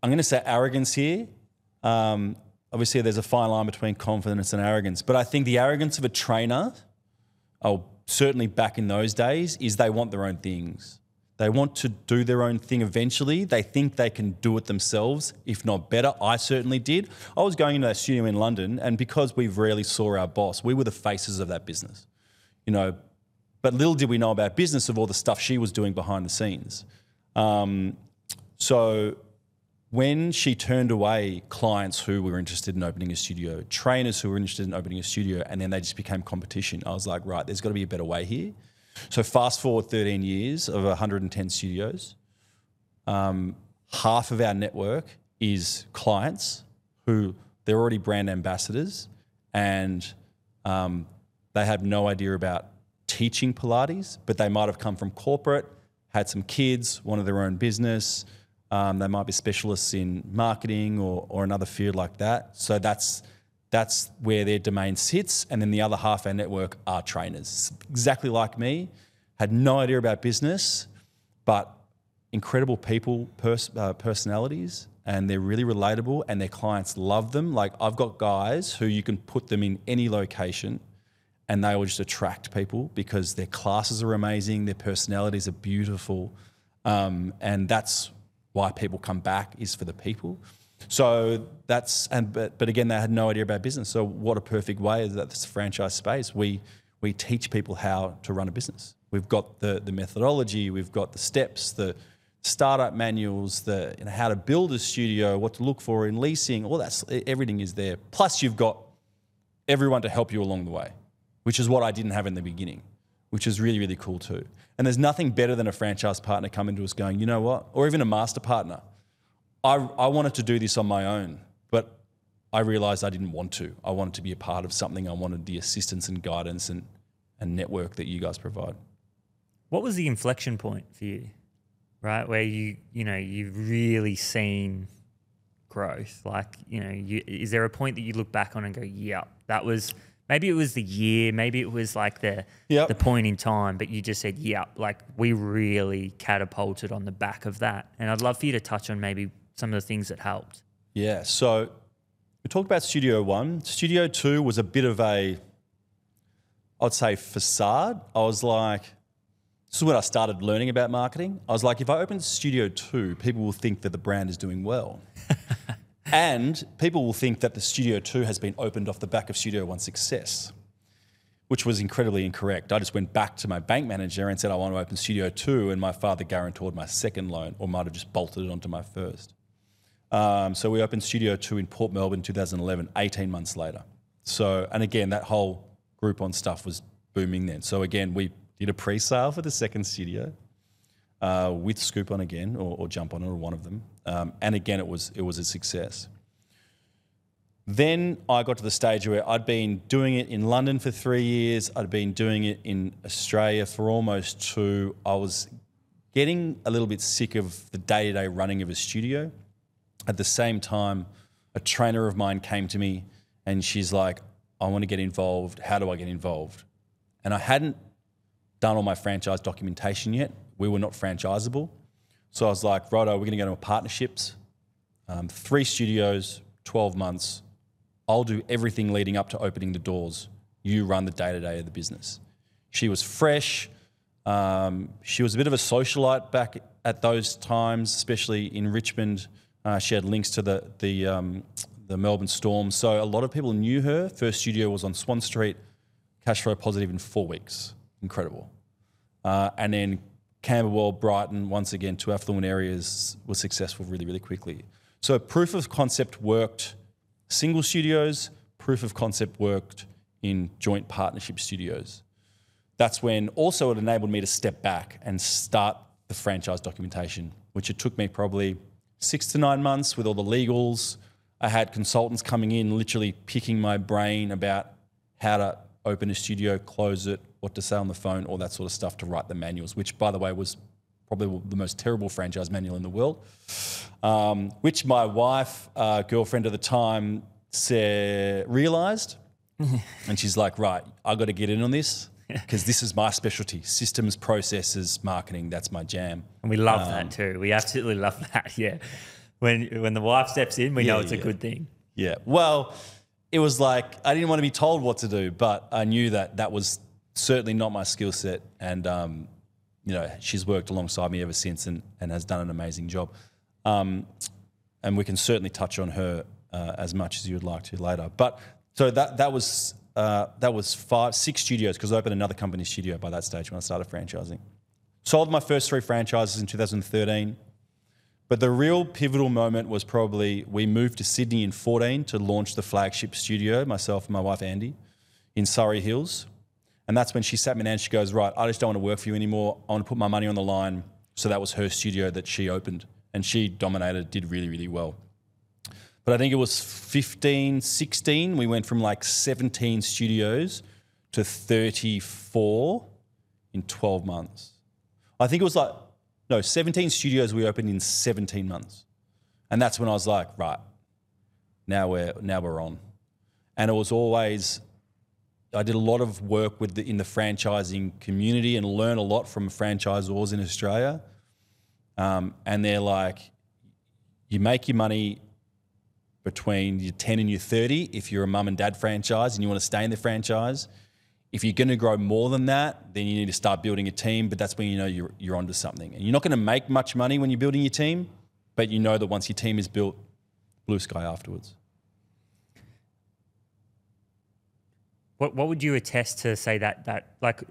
[SPEAKER 2] I'm going to say arrogance here. Um, obviously, there's a fine line between confidence and arrogance, but I think the arrogance of a trainer, oh, certainly back in those days, is they want their own things. They want to do their own thing eventually. They think they can do it themselves, if not better. I certainly did. I was going into that studio in London, and because we rarely saw our boss, we were the faces of that business. You know, but little did we know about business of all the stuff she was doing behind the scenes. Um, so when she turned away clients who were interested in opening a studio, trainers who were interested in opening a studio, and then they just became competition, I was like, right, there's got to be a better way here. So fast forward 13 years of 110 studios, um, half of our network is clients who they're already brand ambassadors and um, they have no idea about teaching Pilates, but they might have come from corporate, had some kids, wanted their own business. Um, they might be specialists in marketing or, or another field like that. So that's that's where their domain sits. And then the other half of our network are trainers, exactly like me, had no idea about business, but incredible people, pers- uh, personalities, and they're really relatable, and their clients love them. Like I've got guys who you can put them in any location, and they will just attract people because their classes are amazing, their personalities are beautiful, um, and that's why people come back is for the people. So that's and but, but again they had no idea about business. So what a perfect way is that this franchise space we we teach people how to run a business. We've got the the methodology, we've got the steps, the startup manuals, the you know, how to build a studio, what to look for in leasing, all that's everything is there. Plus you've got everyone to help you along the way, which is what I didn't have in the beginning, which is really, really cool too. And there's nothing better than a franchise partner coming to us going, you know what, or even a master partner. I, I wanted to do this on my own, but I realized I didn't want to. I wanted to be a part of something. I wanted the assistance and guidance and, and network that you guys provide.
[SPEAKER 3] What was the inflection point for you, right? Where you, you know, you've really seen growth. Like, you know, you, is there a point that you look back on and go, yeah, that was maybe it was the year, maybe it was like the
[SPEAKER 2] Yep.
[SPEAKER 3] the point in time, but you just said, yeah, like we really catapulted on the back of that. And I'd love for you to touch on maybe some of the things that helped.
[SPEAKER 2] Yeah. So we talked about Studio One. Studio Two was a bit of a, I'd say, facade. I was like, this is when I started learning about marketing. I was like, if I open Studio Two, people will think that the brand is doing well. and people will think that the Studio 2 has been opened off the back of Studio 1's success, which was incredibly incorrect. I just went back to my bank manager and said, I want to open Studio 2, and my father guaranteed my second loan or might have just bolted it onto my first. Um, so we opened Studio 2 in Port Melbourne 2011, 18 months later. So, and again, that whole Groupon stuff was booming then. So again, we did a pre-sale for the second studio uh, with Scoopon again, or, or Jump on, or one of them. Um, and again, it was it was a success. Then I got to the stage where I'd been doing it in London for three years. I'd been doing it in Australia for almost two. I was getting a little bit sick of the day-to-day running of a studio. At the same time, a trainer of mine came to me and she's like, "I want to get involved. How do I get involved?" And I hadn't done all my franchise documentation yet. We were not franchisable. So I was like, righto, we're going to go into partnerships. Um, three studios, 12 months. I'll do everything leading up to opening the doors. you run the day to day of the business. She was fresh. Um, she was a bit of a socialite back at those times, especially in Richmond. Uh, she had links to the the um, the Melbourne Storm, so a lot of people knew her. First studio was on Swan Street, cash flow positive in four weeks, incredible. Uh, and then Camberwell, Brighton, once again, two affluent areas, was successful really, really quickly. So proof of concept worked single studios, proof of concept worked in joint partnership studios. That's when also it enabled me to step back and start the franchise documentation, which it took me probably six to nine months with all the legals. I had consultants coming in, literally picking my brain about how to open a studio, close it, what to say on the phone, all that sort of stuff to write the manuals, which, by the way, was probably the most terrible franchise manual in the world. Um, which my wife, uh, girlfriend at the time, said, realized. and she's like, right, I got to get in on this because this is my specialty systems, processes, marketing. That's my jam.
[SPEAKER 3] And we love
[SPEAKER 2] Um,
[SPEAKER 3] that too. We absolutely love that. Yeah. When when the wife steps in, we know
[SPEAKER 2] Yeah,
[SPEAKER 3] it's a good thing.
[SPEAKER 2] Yeah. Well, it was like I didn't want to be told what to do, but I knew that that was certainly not my skill set. And, um, you know, she's worked alongside me ever since and, and has done an amazing job. Um, and we can certainly touch on her uh, as much as you would like to later. But so that that was uh, that was five six studios because I opened another company studio by that stage when I started franchising. Sold my first three franchises in 2013. But the real pivotal moment was probably we moved to Sydney in 14 to launch the flagship studio, myself and my wife Andy, in Surry Hills. And that's when she sat me down and she goes, Right, I just don't want to work for you anymore. I want to put my money on the line. So that was her studio that she opened. And she dominated, did really, really well. But I think it was 15, 16. We went from like 17 studios to 34 in 12 months. I think it was like, no, 17 studios we opened in 17 months. And that's when I was like, right, now we're, now we're on. And it was always, I did a lot of work with the, in the franchising community and learned a lot from franchisors in Australia. Um, and they're like, you make your money between your 10 and your 30 if you're a mum and dad franchise and you want to stay in the franchise. If you're going to grow more than that, then you need to start building a team. But that's when you know you're, you're onto something. And you're not going to make much money when you're building your team, but you know that once your team is built, blue sky afterwards.
[SPEAKER 3] What what would you attest to say that that like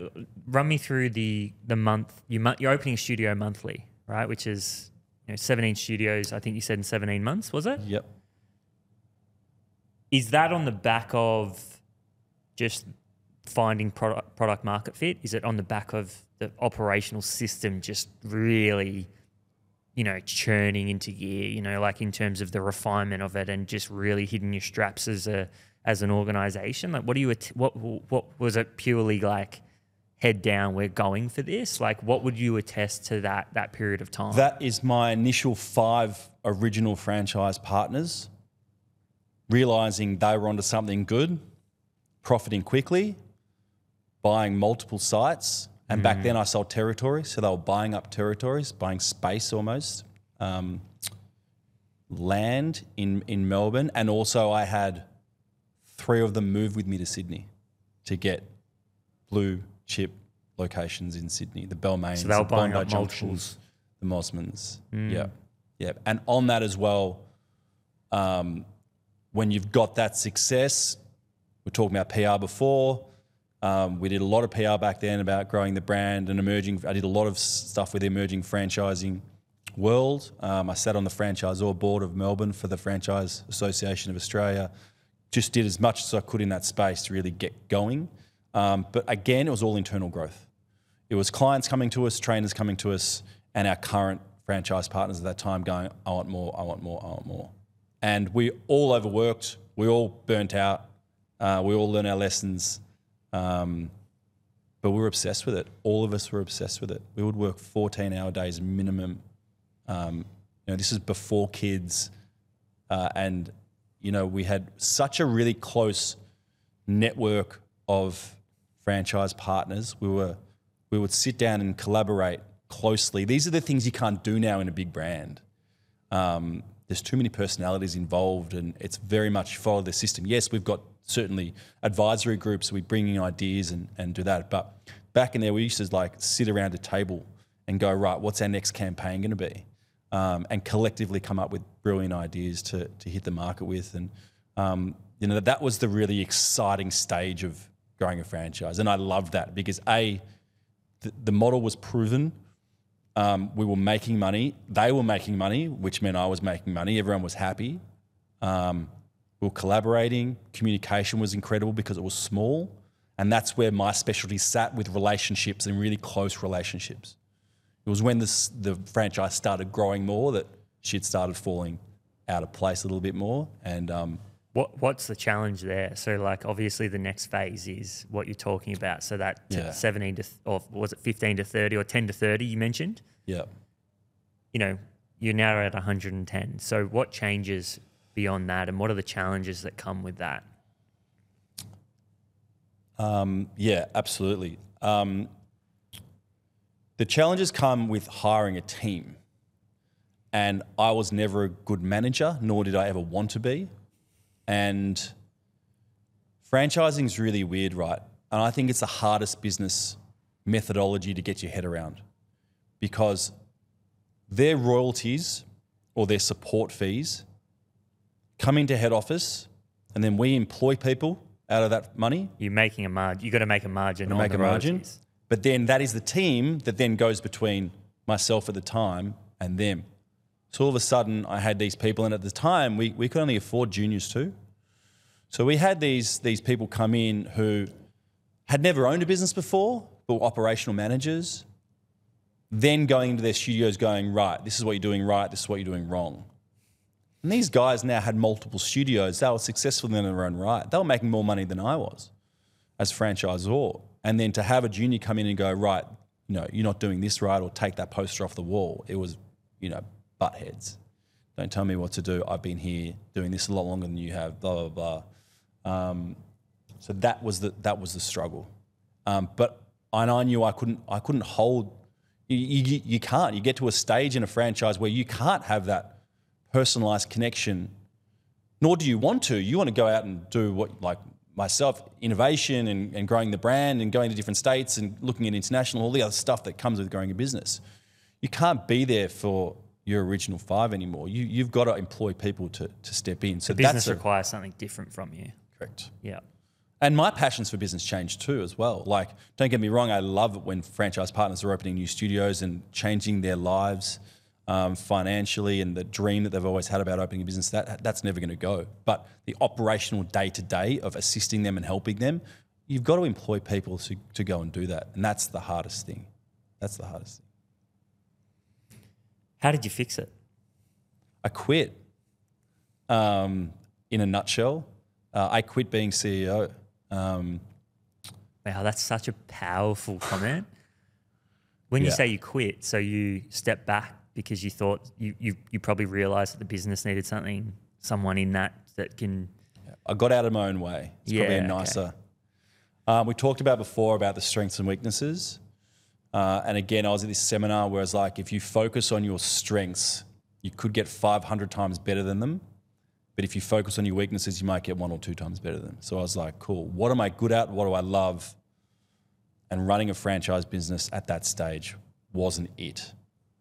[SPEAKER 3] run me through the the month you mo- you're opening a studio monthly, right? Which is you know 17 studios. I think you said in 17 months, was it?
[SPEAKER 2] Yep.
[SPEAKER 3] Is that on the back of just finding product product market fit? Is it on the back of the operational system just really, you know, churning into gear? You know, like in terms of the refinement of it and just really hitting your straps as a as an organization. Like, what do you what what was it purely like? Head down, we're going for this. Like, what would you attest to that that period of time?
[SPEAKER 2] That is my initial five original franchise partners realizing they were onto something good, profiting quickly, buying multiple sites. And back then I sold territory. So they were buying up territories, buying space almost, um, land in, in Melbourne. And also I had three of them move with me to Sydney to get blue chip locations in Sydney, the Balmains,
[SPEAKER 3] So
[SPEAKER 2] the Bondi Junctions, the Mosmans. Yeah. Yeah. And on that as well, um, when you've got that success, we're talking about PR before. Um, we did a lot of PR back then about growing the brand and emerging. I did a lot of stuff with the emerging franchising world. Um, I sat on the franchisor board of Melbourne for the Franchise Association of Australia. Just did as much as I could in that space to really get going. Um, but again, it was all internal growth. It was clients coming to us, trainers coming to us, and our current franchise partners at that time going, I want more, I want more, I want more. And we all overworked, we all burnt out, uh, we all learned our lessons, um, but we were obsessed with it. All of us were obsessed with it. We would work 14 hour days minimum. Um, you know, this is before kids. Uh, and, you know, we had such a really close network of franchise partners. We were we would sit down and collaborate closely. These are the things you can't do now in a big brand. Um, there's too many personalities involved, and it's very much follow the system. Yes, we've got certainly advisory groups. We bring in ideas and, and do that. But back in there, we used to like sit around a table and go, right, what's our next campaign going to be? Um, and collectively come up with brilliant ideas to, to hit the market with. And, um, you know, that was the really exciting stage of growing a franchise. And I loved that because A, the, the model was proven. Um, we were making money. They were making money, which meant I was making money. Everyone was happy. Um, we were collaborating. Communication was incredible because it was small. And that's where my specialty sat with relationships and really close relationships. It was when this, the franchise started growing more that shit started falling out of place a little bit more. And um,
[SPEAKER 3] What What's the challenge there? So, like, obviously, the next phase is what you're talking about. So that
[SPEAKER 2] Yeah.
[SPEAKER 3] 17 to, th- or was it 15 to 30 or 10 to 30 you mentioned?
[SPEAKER 2] yeah,
[SPEAKER 3] You know, you're now at 110. So, what changes beyond that, and what are the challenges that come with that?
[SPEAKER 2] Um, yeah, absolutely. Um, the challenges come with hiring a team. And I was never a good manager, nor did I ever want to be. And franchising is really weird, right? And I think it's the hardest business methodology to get your head around because their royalties or their support fees come into head office and then we employ people out of that money
[SPEAKER 3] You're making a margin. You've got to make a margin on
[SPEAKER 2] make
[SPEAKER 3] the
[SPEAKER 2] a margin.
[SPEAKER 3] royalties.
[SPEAKER 2] But then that is the team that then goes between myself at the time and them. So all of a sudden, I had these people, and at the time, we, we could only afford juniors too. So we had these, these people come in who had never owned a business before, but were operational managers, then going into their studios going, right, this is what you're doing right, this is what you're doing wrong. And these guys now had multiple studios. They were successful in their own right. They were making more money than I was as franchisor. And then to have a junior come in and go, right, you know, you're not doing this right, or take that poster off the wall. It was, you know, butt heads. Don't tell me what to do. I've been here doing this a lot longer than you have. Blah blah blah. Um, so that was the that was the struggle. Um, but and I knew I couldn't I couldn't hold. You, you, you can't. You get to a stage in a franchise where you can't have that personalized connection nor do you want to. You want to go out and do what, like myself, innovation and, and growing the brand and going to different states and looking at international, all the other stuff that comes with growing a business. You can't be there for your original five anymore. You, you've got to employ people to, to step in. So
[SPEAKER 3] Business
[SPEAKER 2] that's a,
[SPEAKER 3] requires something different from you.
[SPEAKER 2] correct.
[SPEAKER 3] Yeah.
[SPEAKER 2] And my passions for business changed too, as well. Like, don't get me wrong, I love it when franchise partners are opening new studios and changing their lives um, financially and the dream that they've always had about opening a business. That that's never going to go. But the operational day to day of assisting them and helping them, you've got to employ people to, to go and do that, and that's the hardest thing. That's the hardest thing.
[SPEAKER 3] How did you fix it?
[SPEAKER 2] I quit. Um, in a nutshell, uh, I quit being CEO. Um,
[SPEAKER 3] Wow, that's such a powerful comment. When you say you quit, so you step back because you thought you, you, you probably realized that the business needed something, someone in that that can.
[SPEAKER 2] I got out of my own way. It's probably
[SPEAKER 3] Yeah,
[SPEAKER 2] a
[SPEAKER 3] okay.
[SPEAKER 2] nicer. Um, we talked about before about the strengths and weaknesses. Uh, and again, I was at this seminar where I was like, if you focus on your strengths, you could get 500 times better than them. But if you focus on your weaknesses, you might get one or two times better than them. So I was like, cool. What am I good at? What do I love? And running a franchise business at that stage wasn't it.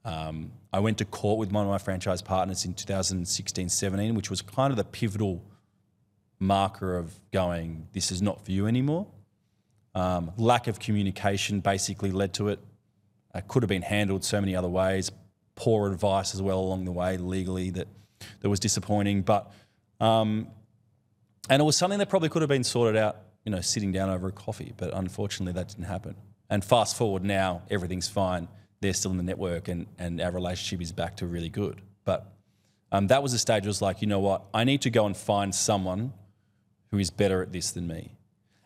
[SPEAKER 2] Um, I went to court with one of my franchise partners in 2016 17, which was kind of the pivotal marker of going, this is not for you anymore. Um, lack of communication basically led to it. It could have been handled so many other ways. Poor advice as well along the way legally that that was disappointing. But um, and it was something that probably could have been sorted out, you know, sitting down over a coffee. But unfortunately, that didn't happen. And fast forward now, everything's fine. They're still in the network, and and our relationship is back to really good. But um, that was a stage. It was like, you know what? I need to go and find someone who is better at this than me.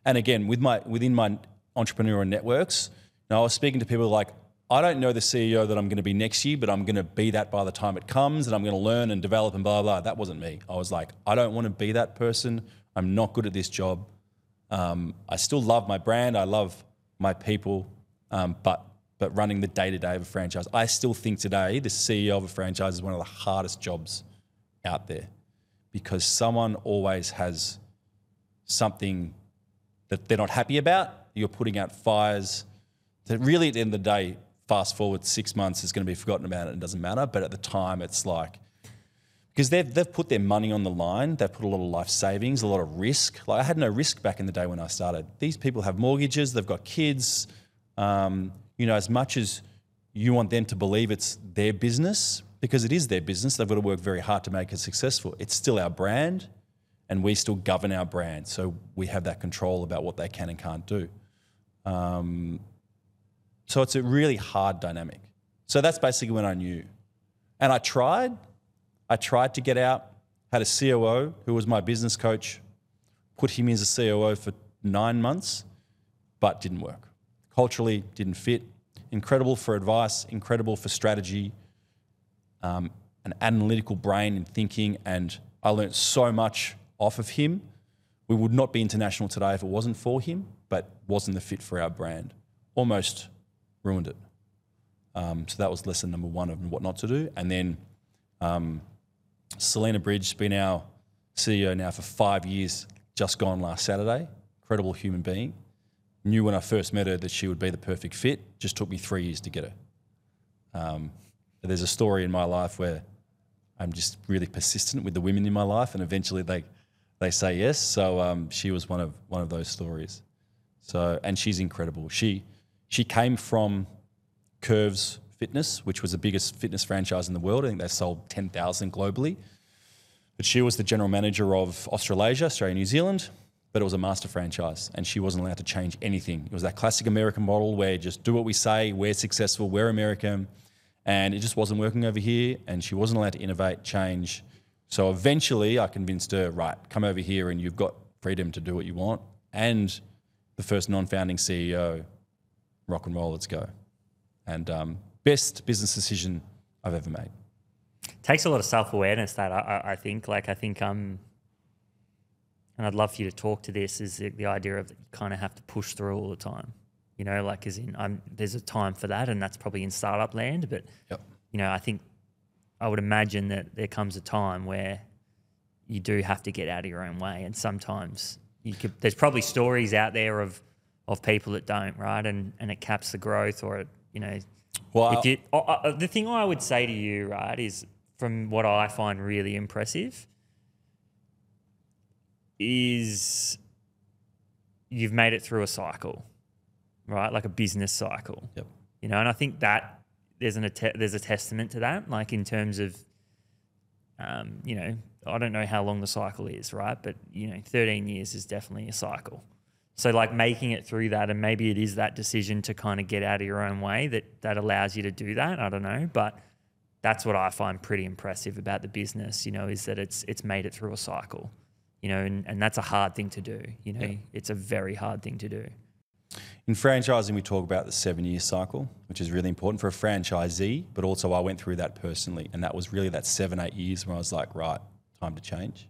[SPEAKER 2] And again, with my within my entrepreneurial networks, now I was speaking to people like, I don't know the CEO that I'm going to be next year, but I'm going to be that by the time it comes, and I'm going to learn and develop and blah blah. That wasn't me. I was like, I don't want to be that person. I'm not good at this job. Um, I still love my brand. I love my people, um, but but running the day to day of a franchise, I still think today the CEO of a franchise is one of the hardest jobs out there because someone always has something that they're not happy about, you're putting out fires that really at the end of the day, fast forward six months is going to be forgotten about it. And it doesn't matter. But at the time, it's like, because they've, they've put their money on the line, they've put a lot of life savings, a lot of risk. Like I had no risk back in the day when I started. These people have mortgages, they've got kids. Um, you know, as much as you want them to believe it's their business, because it is their business, they've got to work very hard to make it successful. It's still our brand, and we still govern our brand. So we have that control about what they can and can't do. Um, so it's a really hard dynamic. So that's basically when I knew. And I tried. I tried to get out, had a COO who was my business coach, put him as a COO for nine months, but didn't work. Culturally, didn't fit. Incredible for advice, incredible for strategy, um, an analytical brain and thinking. And I learned so much off of him. We would not be international today if it wasn't for him, but wasn't the fit for our brand. Almost ruined it. Um, so that was lesson number one of what not to do. And then um, Selena Bridge, been our CEO now for five years, just gone last Saturday. Incredible human being. Knew when I first met her that she would be the perfect fit. Just took me three years to get her. Um, there's a story in my life where I'm just really persistent with the women in my life, and eventually they they say yes. So um, she was one of one of those stories. So and she's incredible. She she came from Curves Fitness, which was the biggest fitness franchise in the world. I think they sold 10,000 globally. But she was the general manager of Australasia, Australia, New Zealand, but it was a master franchise and she wasn't allowed to change anything. It was that classic American model where just do what we say, we're successful, we're American. And it just wasn't working over here and she wasn't allowed to innovate, change. So eventually I convinced her, right, come over here and you've got freedom to do what you want. And the first non founding CEO rock and roll, let's go. And um, best business decision I've ever made.
[SPEAKER 3] takes a lot of self awareness. That I, I- think, like, I think, um, and I'd love for you to talk to this. Is the, the idea of you kind of have to push through all the time. You know, like, as in, I'm, there's a time for that, and that's probably in startup land. But
[SPEAKER 2] Yep.
[SPEAKER 3] you know, I think I would imagine that there comes a time where you do have to get out of your own way, and sometimes you could. There's probably stories out there of of people that don't, right? And and it caps the growth, or it, you know,
[SPEAKER 2] Well,
[SPEAKER 3] you, the thing I would say to you, right, is from what I find really impressive is you've made it through a cycle, right? Like a business cycle.
[SPEAKER 2] Yep.
[SPEAKER 3] You know, and I think that there's an there's a testament to that, like in terms of, um, you know, I don't know how long the cycle is, right? But you know, 13 years is definitely a cycle. So like making it through that, and maybe it is that decision to kind of get out of your own way that that allows you to do that. I don't know, but that's what I find pretty impressive about the business. You know, is that it's it's made it through a cycle. You know, and, and that's a hard thing to do. You know, it's a very hard thing to do.
[SPEAKER 2] In franchising, we talk about the seven year cycle, which is really important for a franchisee, but also I went through that personally. And that was really that seven, eight years where I was like, right, time to change.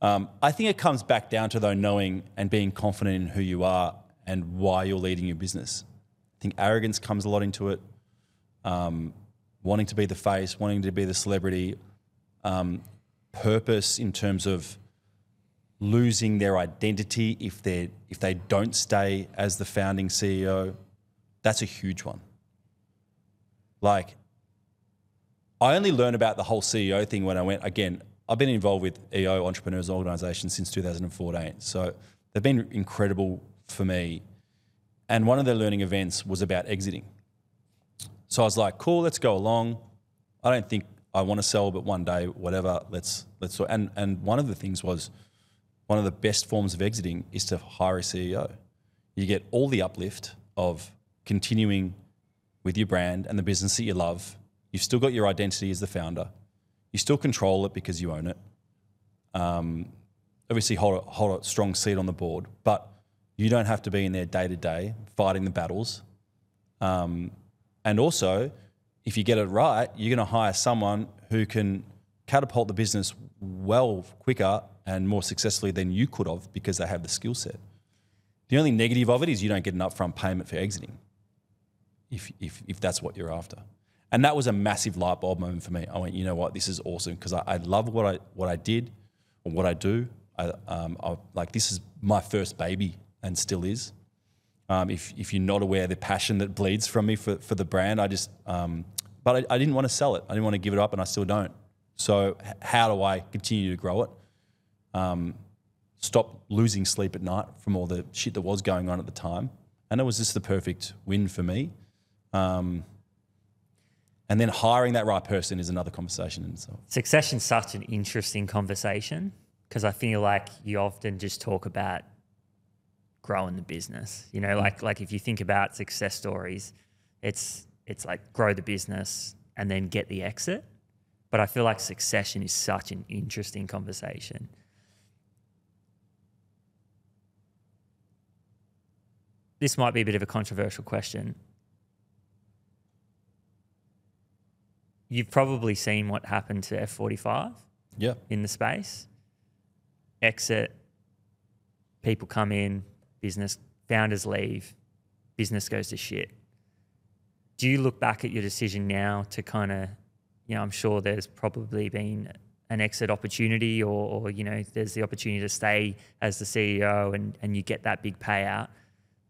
[SPEAKER 2] Um, I think it comes back down to, though, knowing and being confident in who you are and why you're leading your business. I think arrogance comes a lot into it, um, wanting to be the face, wanting to be the celebrity, um, purpose in terms of losing their identity if they if they don't stay as the founding CEO, that's a huge one. Like, I only learned about the whole CEO thing when I went again. I've been involved with EO Entrepreneurs Organisation since 2014, so they've been incredible for me. And one of their learning events was about exiting. So I was like, "Cool, let's go along." I don't think I want to sell, but one day, whatever, let's let's. And and one of the things was one of the best forms of exiting is to hire a CEO. You get all the uplift of continuing with your brand and the business that you love. You've still got your identity as the founder. You still control it because you own it. Um, obviously, hold a, hold a strong seat on the board, but you don't have to be in there day to day fighting the battles. Um, and also, if you get it right, you're going to hire someone who can catapult the business well quicker and more successfully than you could have because they have the skill set. The only negative of it is you don't get an upfront payment for exiting, if, if, if that's what you're after. And that was a massive light bulb moment for me. I went, you know what, this is awesome because I, I love what I, what I did or what I do. I, um, I, like this is my first baby and still is. Um, if if you're not aware, the passion that bleeds from me for, for the brand, I just, um, but I, I didn't want to sell it. I didn't want to give it up, and I still don't. So how do I continue to grow it? Um, stop losing sleep at night from all the shit that was going on at the time, and it was just the perfect win for me. Um, and then hiring that right person is another conversation in itself.
[SPEAKER 3] Succession's such an interesting conversation because I feel like you often just talk about growing the business. You know, like like if you think about success stories, it's it's like grow the business and then get the exit. But I feel like succession is such an interesting conversation. This might be a bit of a controversial question. You've probably seen what happened to F45
[SPEAKER 2] Yeah.
[SPEAKER 3] in the space. Exit, people come in, business founders leave, business goes to shit. Do you look back at your decision now to kind of, you know, I'm sure there's probably been an exit opportunity or, or, you know, there's the opportunity to stay as the CEO and, and you get that big payout.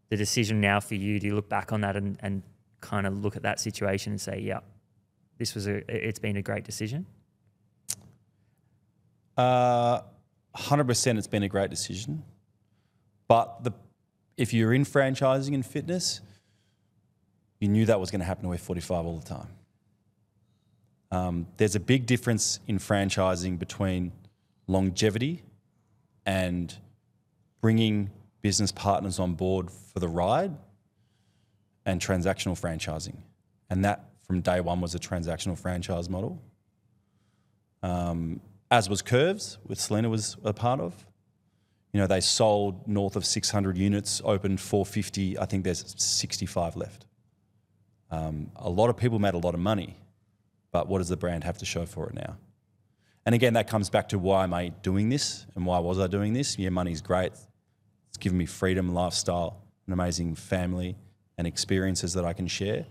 [SPEAKER 3] The decision now for you, do you look back on that and, and kind of look at that situation and say, yeah, this was a, it's been a great decision?
[SPEAKER 2] Uh, 100% it's been a great decision. But the, if you're in franchising and fitness, you knew that was going to happen to F45 all the time. Um, there's a big difference in franchising between longevity and bringing business partners on board for the ride and transactional franchising. And that from day one was a transactional franchise model um, as was Curves, which Selena was a part of. You know, they sold north of 600 units, opened 450. I think there's 65 left. Um, a lot of people made a lot of money, but what does the brand have to show for it now? And again, that comes back to why am I doing this and why was I doing this? Yeah, money's great. It's given me freedom, lifestyle, an amazing family, and experiences that I can share.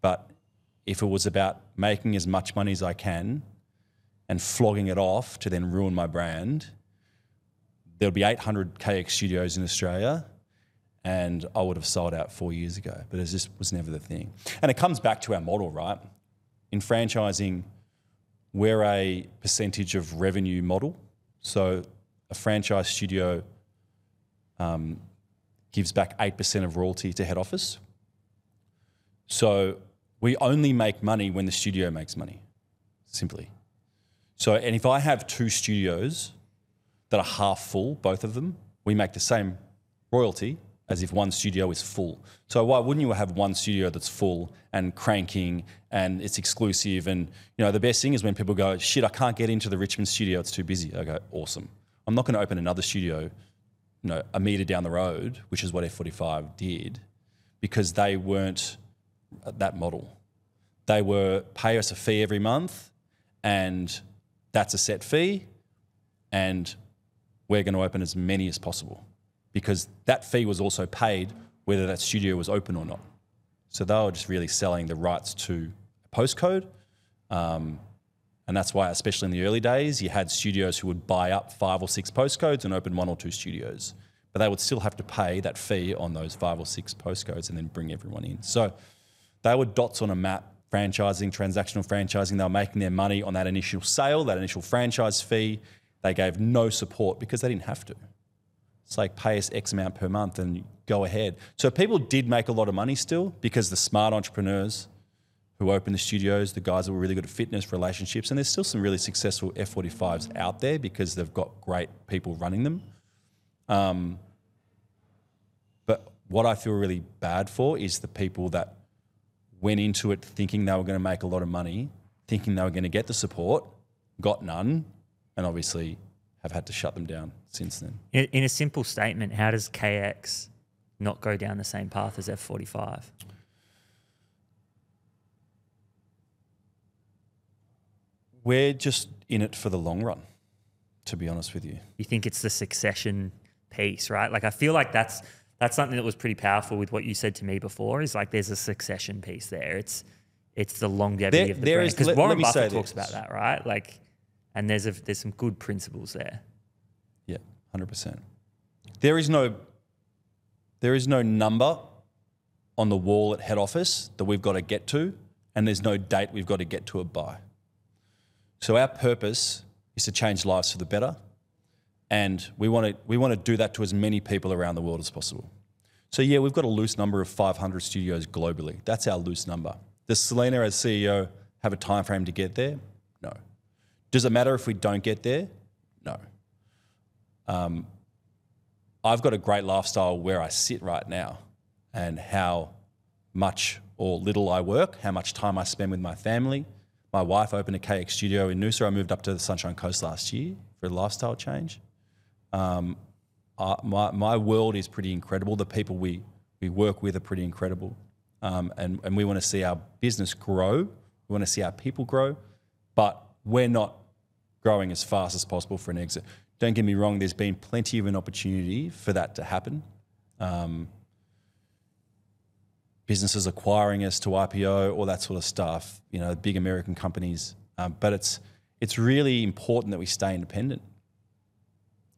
[SPEAKER 2] But if it was about making as much money as I can and flogging it off to then ruin my brand, there'll be 800 KX studios in Australia and I would have sold out four years ago. But it just was never the thing. And it comes back to our model, right? In franchising, we're a percentage of revenue model. So a franchise studio um, gives back 8% of royalty to head office. So we only make money when the studio makes money, simply. So, and if I have two studios that are half full, both of them, we make the same royalty as if one studio is full. So why wouldn't you have one studio that's full and cranking and it's exclusive? And you know, the best thing is when people go, "Shit, I can't get into the Richmond studio; it's too busy." I go, "Awesome! I'm not going to open another studio, you know, a meter down the road, which is what F45 did, because they weren't uh, that model. They were pay us a fee every month, and that's a set fee, and we're going to open as many as possible because that fee was also paid whether that studio was open or not. So they were just really selling the rights to a postcode. Um, and that's why, especially in the early days, you had studios who would buy up five or six postcodes and open one or two studios. But they would still have to pay that fee on those five or six postcodes and then bring everyone in. So they were dots on a map, franchising, transactional franchising. They were making their money on that initial sale, that initial franchise fee. They gave no support because they didn't have to. It's like pay us X amount per month and go ahead. So people did make a lot of money still because the smart entrepreneurs who opened the studios, the guys that were really good at fitness, relationships, and there's still some really successful F45s out there because they've got great people running them. Um, but what I feel really bad for is the people that went into it thinking they were going to make a lot of money, thinking they were going to get the support, got none, and obviously have had to shut them down since then.
[SPEAKER 3] In, in a simple statement, how does KX not go down the same path as F45?
[SPEAKER 2] We're just in it for the long run, to be honest with you.
[SPEAKER 3] You think it's the succession piece, right? Like I feel like that's that's something that was pretty powerful with what you said to me before. Is like there's a succession piece there. It's it's the longevity
[SPEAKER 2] There-
[SPEAKER 3] of the
[SPEAKER 2] there
[SPEAKER 3] brand because Warren Buffett talks about that, right? Like, and there's a, there's some good principles there.
[SPEAKER 2] Yeah, hundred percent. There is no there is no number on the wall at head office that we've got to get to, and there's no date we've got to get to it by. So our purpose is to change lives for the better, and we want to we want to do that to as many people around the world as possible. So yeah, we've got a loose number of 500 studios globally. That's our loose number. Does Selena as CEO have a time frame to get there? No. Does it matter if we don't get there? Um, I've got a great lifestyle where I sit right now and how much or little I work, how much time I spend with my family. My wife opened a KX studio in Noosa. I moved up to the Sunshine Coast last year for a lifestyle change. Um, uh, my, my world is pretty incredible. The people we, we work with are pretty incredible. Um, and, and we want to see our business grow. We want to see our people grow, but we're not growing as fast as possible for an exit. Don't get me wrong, there's been plenty of an opportunity for that to happen. Um, businesses acquiring us to IPO, all that sort of stuff, you know, big American companies. Um, but it's, it's really important that we stay independent.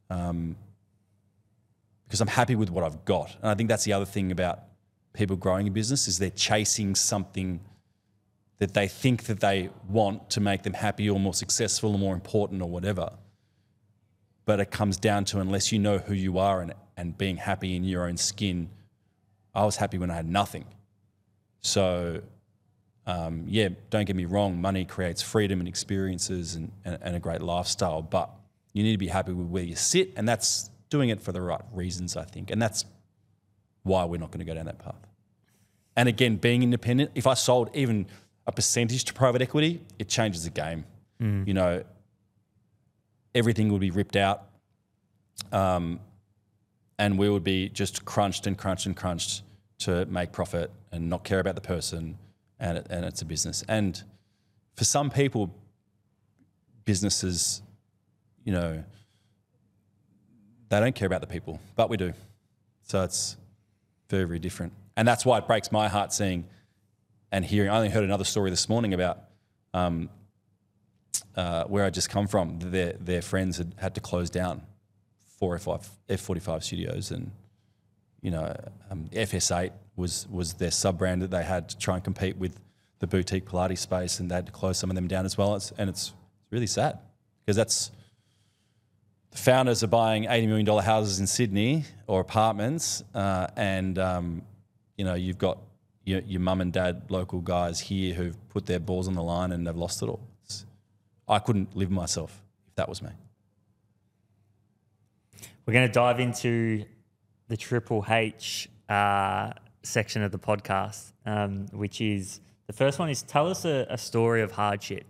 [SPEAKER 2] Um, because I'm happy with what I've got. And I think that's the other thing about people growing a business is they're chasing something that they think that they want to make them happy or more successful or more important or whatever. But it comes down to unless you know who you are and, and being happy in your own skin. I was happy when I had nothing. So, um, yeah, don't get me wrong, money creates freedom and experiences and, and, and a great lifestyle, but you need to be happy with where you sit. And that's doing it for the right reasons, I think. And that's why we're not going to go down that path. And again, being independent, if I sold even a percentage to private equity, it changes the game. You know, everything would be ripped out. Um, and we would be just crunched and crunched and crunched to make profit and not care about the person. And, it, and it's a business. And for some people, businesses, you know, they don't care about the people, but we do. So it's very, very different. And that's why it breaks my heart seeing and hearing. I only heard another story this morning about um, uh, where I just come from. Their, their friends had had to close down four F5, F45 studios and, you know, um, FS8 was, was their sub brand that they had to try and compete with the boutique Pilates space and they had to close some of them down as well. It's, and it's really sad because that's, the founders are buying $80 million houses in Sydney or apartments, uh, and um, you know you've got your, your mum and dad local guys here who've put their balls on the line and they've lost it all. I couldn't live myself if that was me.
[SPEAKER 3] We're going to dive into the Triple H uh, section of the podcast, um, which is the first one is tell us a, a story of hardship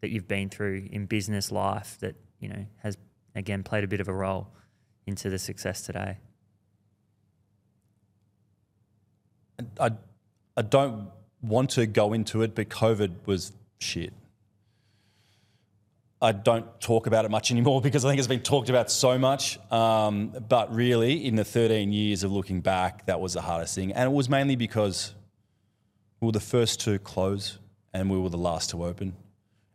[SPEAKER 3] that you've been through in business life that you know has again played a bit of a role into the success today.
[SPEAKER 2] I, I don't want to go into it, but COVID was shit. I don't talk about it much anymore because I think it's been talked about so much. Um, but really, in the 13 years of looking back, that was the hardest thing. And it was mainly because we were the first to close and we were the last to open.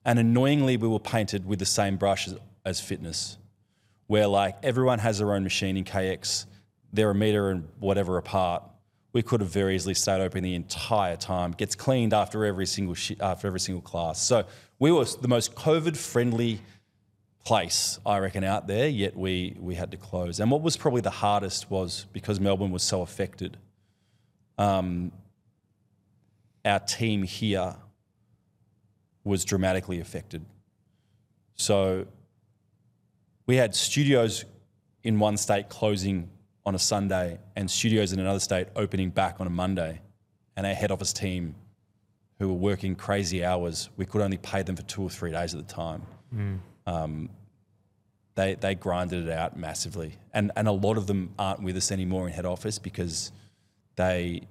[SPEAKER 2] And annoyingly, we were painted with the same brush as, as fitness, where like everyone has their own machine in KX, they're a meter and whatever apart. We could have very easily stayed open the entire time. Gets cleaned after every single shi after every single class. So we were the most COVID friendly place I reckon out there. Yet we we had to close. And what was probably the hardest was because Melbourne was so affected. Um, our team here was dramatically affected. So we had studios in one state closing on a Sunday and studios in another state opening back on a Monday. And our head office team, who were working crazy hours, we could only pay them for two or three days at a time. Um, they, they grinded it out massively. And, and a lot of them aren't with us anymore in head office because they,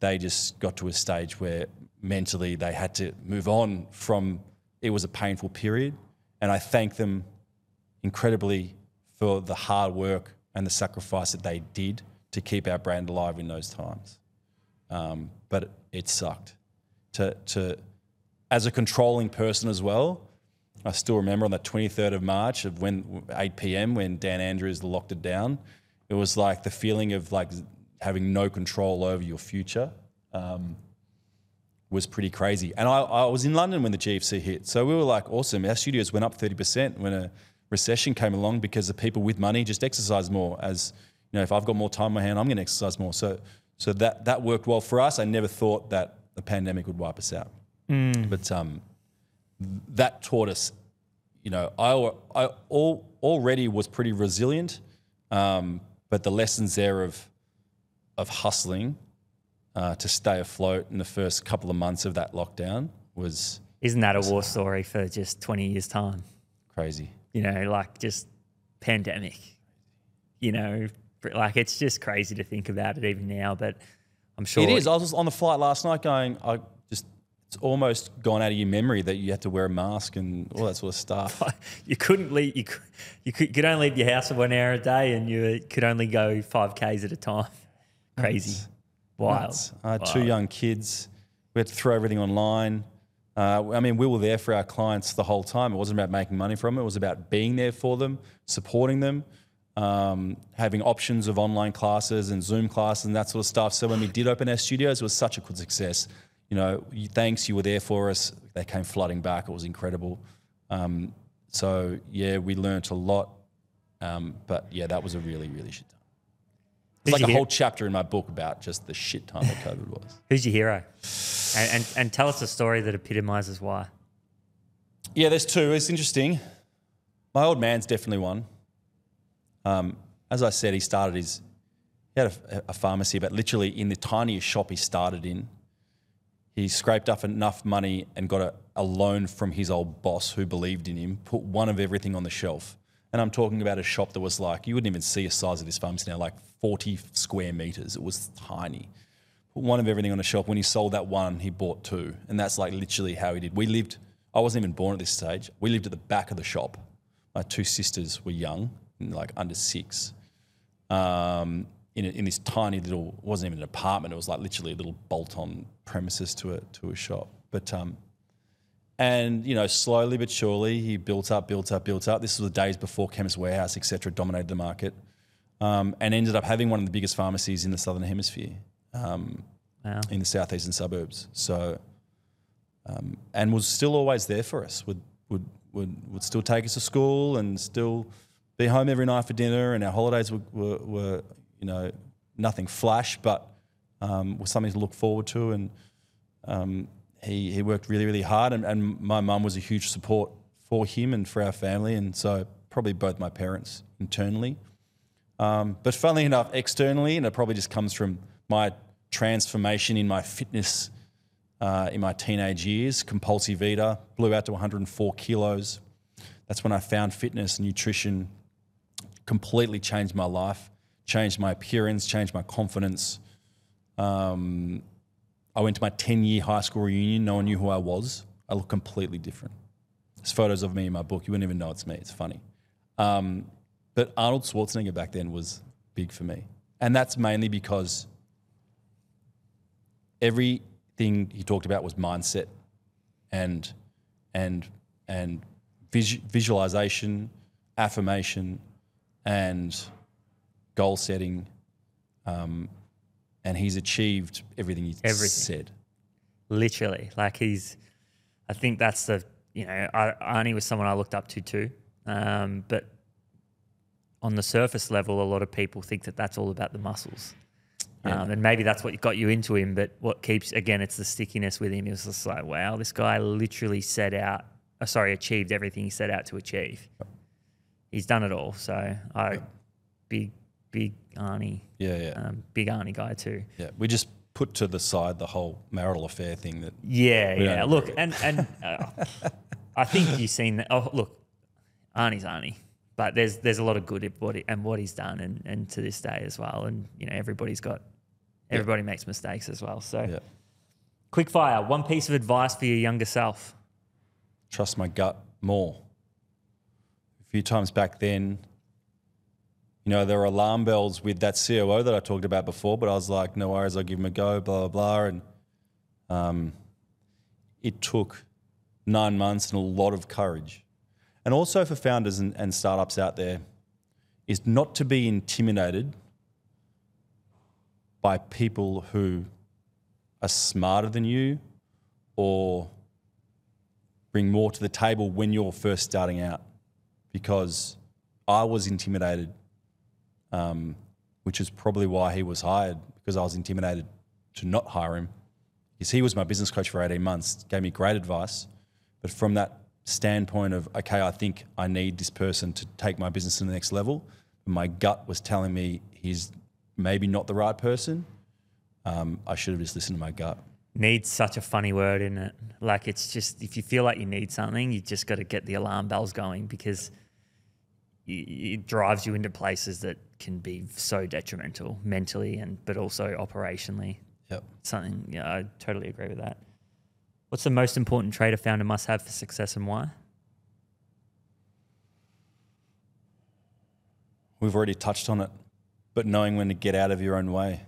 [SPEAKER 2] they just got to a stage where mentally they had to move on from it was a painful period. And I thank them incredibly for the hard work and the sacrifice that they did to keep our brand alive in those times. Um, but it, it sucked. To, to, as a controlling person as well, I still remember on the 23rd of March of when 8 p.m. when Dan Andrews locked it down. It was like the feeling of like having no control over your future um, was pretty crazy. And I, I was in London when the GFC hit, so we were like, awesome. Our studios went up 30% when a recession came along because the people with money just exercise more. As you know, if I've got more time on my hand, I'm going to exercise more. So, so that that worked well for us. I never thought that the pandemic would wipe us out, but um, that taught us. You know, I I all, already was pretty resilient, um, but the lessons there of of hustling uh, to stay afloat in the first couple of months of that lockdown was
[SPEAKER 3] Isn't that a war story for just 20 years' time?
[SPEAKER 2] crazy.
[SPEAKER 3] You know, like just pandemic. You know, like it's just crazy to think about it even now, but I'm sure
[SPEAKER 2] It is. I was on the flight last night going, I just, it's almost gone out of your memory that you had to wear a mask and all that sort of stuff.
[SPEAKER 3] you couldn't leave. You could, you could, could only leave your house for one hour a day, and you could only go five k's at a time. Crazy, wild.
[SPEAKER 2] Nuts. I had two young kids. We had to throw everything online. Uh, I mean, we were there for our clients the whole time. It wasn't about making money from it. It was about being there for them, supporting them, um, having options of online classes and Zoom classes and that sort of stuff. So when we did open our studios, it was such a good success. You know, you- thanks, you were there for us. They came flooding back. It was incredible. Um, so yeah, we learnt a lot. Um, but yeah, that was a really, really shit time. It's like a
[SPEAKER 3] hero-
[SPEAKER 2] whole chapter in my book about just the shit time that COVID was.
[SPEAKER 3] Who's your hero? And, and and tell us a story that epitomizes why.
[SPEAKER 2] Yeah, there's two. It's interesting. My old man's definitely one. Um, as I said, he started his, he had a, a pharmacy, but literally in the tiniest shop he started in, he scraped up enough money and got a, a loan from his old boss who believed in him, put one of everything on the shelf. And I'm talking about a shop that was like, you wouldn't even see a size of this pharmacy now, like 40 square meters. It was tiny. Put one of everything on the shelf. When he sold that one, he bought two. And that's like literally how he did. We lived, I wasn't even born at this stage. We lived at the back of the shop. My two sisters were young, like under six um, in, a, in this tiny little, wasn't even an apartment. It was like literally a little bolt-on premises to a to a shop. But um, and you know, slowly but surely, he built up, built up, built up. This was the days before Chemist Warehouse, etc., dominated the market, um, and ended up having one of the biggest pharmacies in the southern hemisphere, um,
[SPEAKER 3] Wow.
[SPEAKER 2] in the southeastern suburbs. So, um, and was still always there for us. Would would would would still take us to school and still be home every night for dinner. And our holidays were were, were you know nothing flash, but um, was something to look forward to. And um, he he worked really really hard. And, and my mum was a huge support for him and for our family. And so probably both my parents internally. Um, but funnily enough, externally, and it probably just comes from my transformation in my fitness uh, in my teenage years. Compulsive eater, blew out to 104 kilos. That's when I found fitness, nutrition, completely changed my life, changed my appearance, changed my confidence. Um, I went to my 10 year high school reunion. No one knew who I was. I look completely different. There's photos of me in my book. You wouldn't even know it's me. It's funny. Um, but Arnold Schwarzenegger back then was big for me. And that's mainly because everything he talked about was mindset and and and vis- visualization, affirmation, and goal setting. Um, and he's achieved everything he
[SPEAKER 3] Everything.
[SPEAKER 2] said.
[SPEAKER 3] literally like he's i think that's the you know I, arnie was someone i looked up to too um, but on the surface level a lot of people think that that's all about the muscles um, and maybe that's what got you into him but what keeps again it's the stickiness with him it was just like wow this guy literally set out uh, sorry achieved everything he set out to achieve he's done it all so i big big arnie
[SPEAKER 2] Yeah, yeah,
[SPEAKER 3] um, big arnie guy too
[SPEAKER 2] yeah. We just put to the side the whole marital affair thing that
[SPEAKER 3] Yeah, yeah. Look, and and uh, I think you've seen that. Oh, look, Arnie's Arnie, but there's there's a lot of good at what he, and what he's done, and and to this day as well. And you know, everybody's got everybody makes mistakes as well. So,
[SPEAKER 2] yeah,
[SPEAKER 3] quick fire. One piece of advice for your younger self.
[SPEAKER 2] trust my gut more. Few times back then, you know, there were alarm bells with that COO that I talked about before, but I was like, no worries, I'll give him a go, blah, blah, blah. And um, it took nine months and a lot of courage and also for founders and, and startups out there, is not to be intimidated by people who are smarter than you or bring more to the table when you're first starting out. Because I was intimidated, um, which is probably why he was hired, because I was intimidated to not hire him. Because he was my business coach for 18 months, gave me great advice. But from that standpoint of, okay, I think I need this person to take my business to the next level, my gut was telling me he's maybe not the right person. Um, I should have just listened to my gut.
[SPEAKER 3] Needs such a funny word, in it? Like it's just if you feel like you need something, you just got to get the alarm bells going because it drives you into places that can be so detrimental mentally and but also operationally.
[SPEAKER 2] Yep.
[SPEAKER 3] Something, yeah, I totally agree with that. What's the most important trait a founder must have for success and why?
[SPEAKER 2] We've already touched on it, but knowing when to get out of your own way.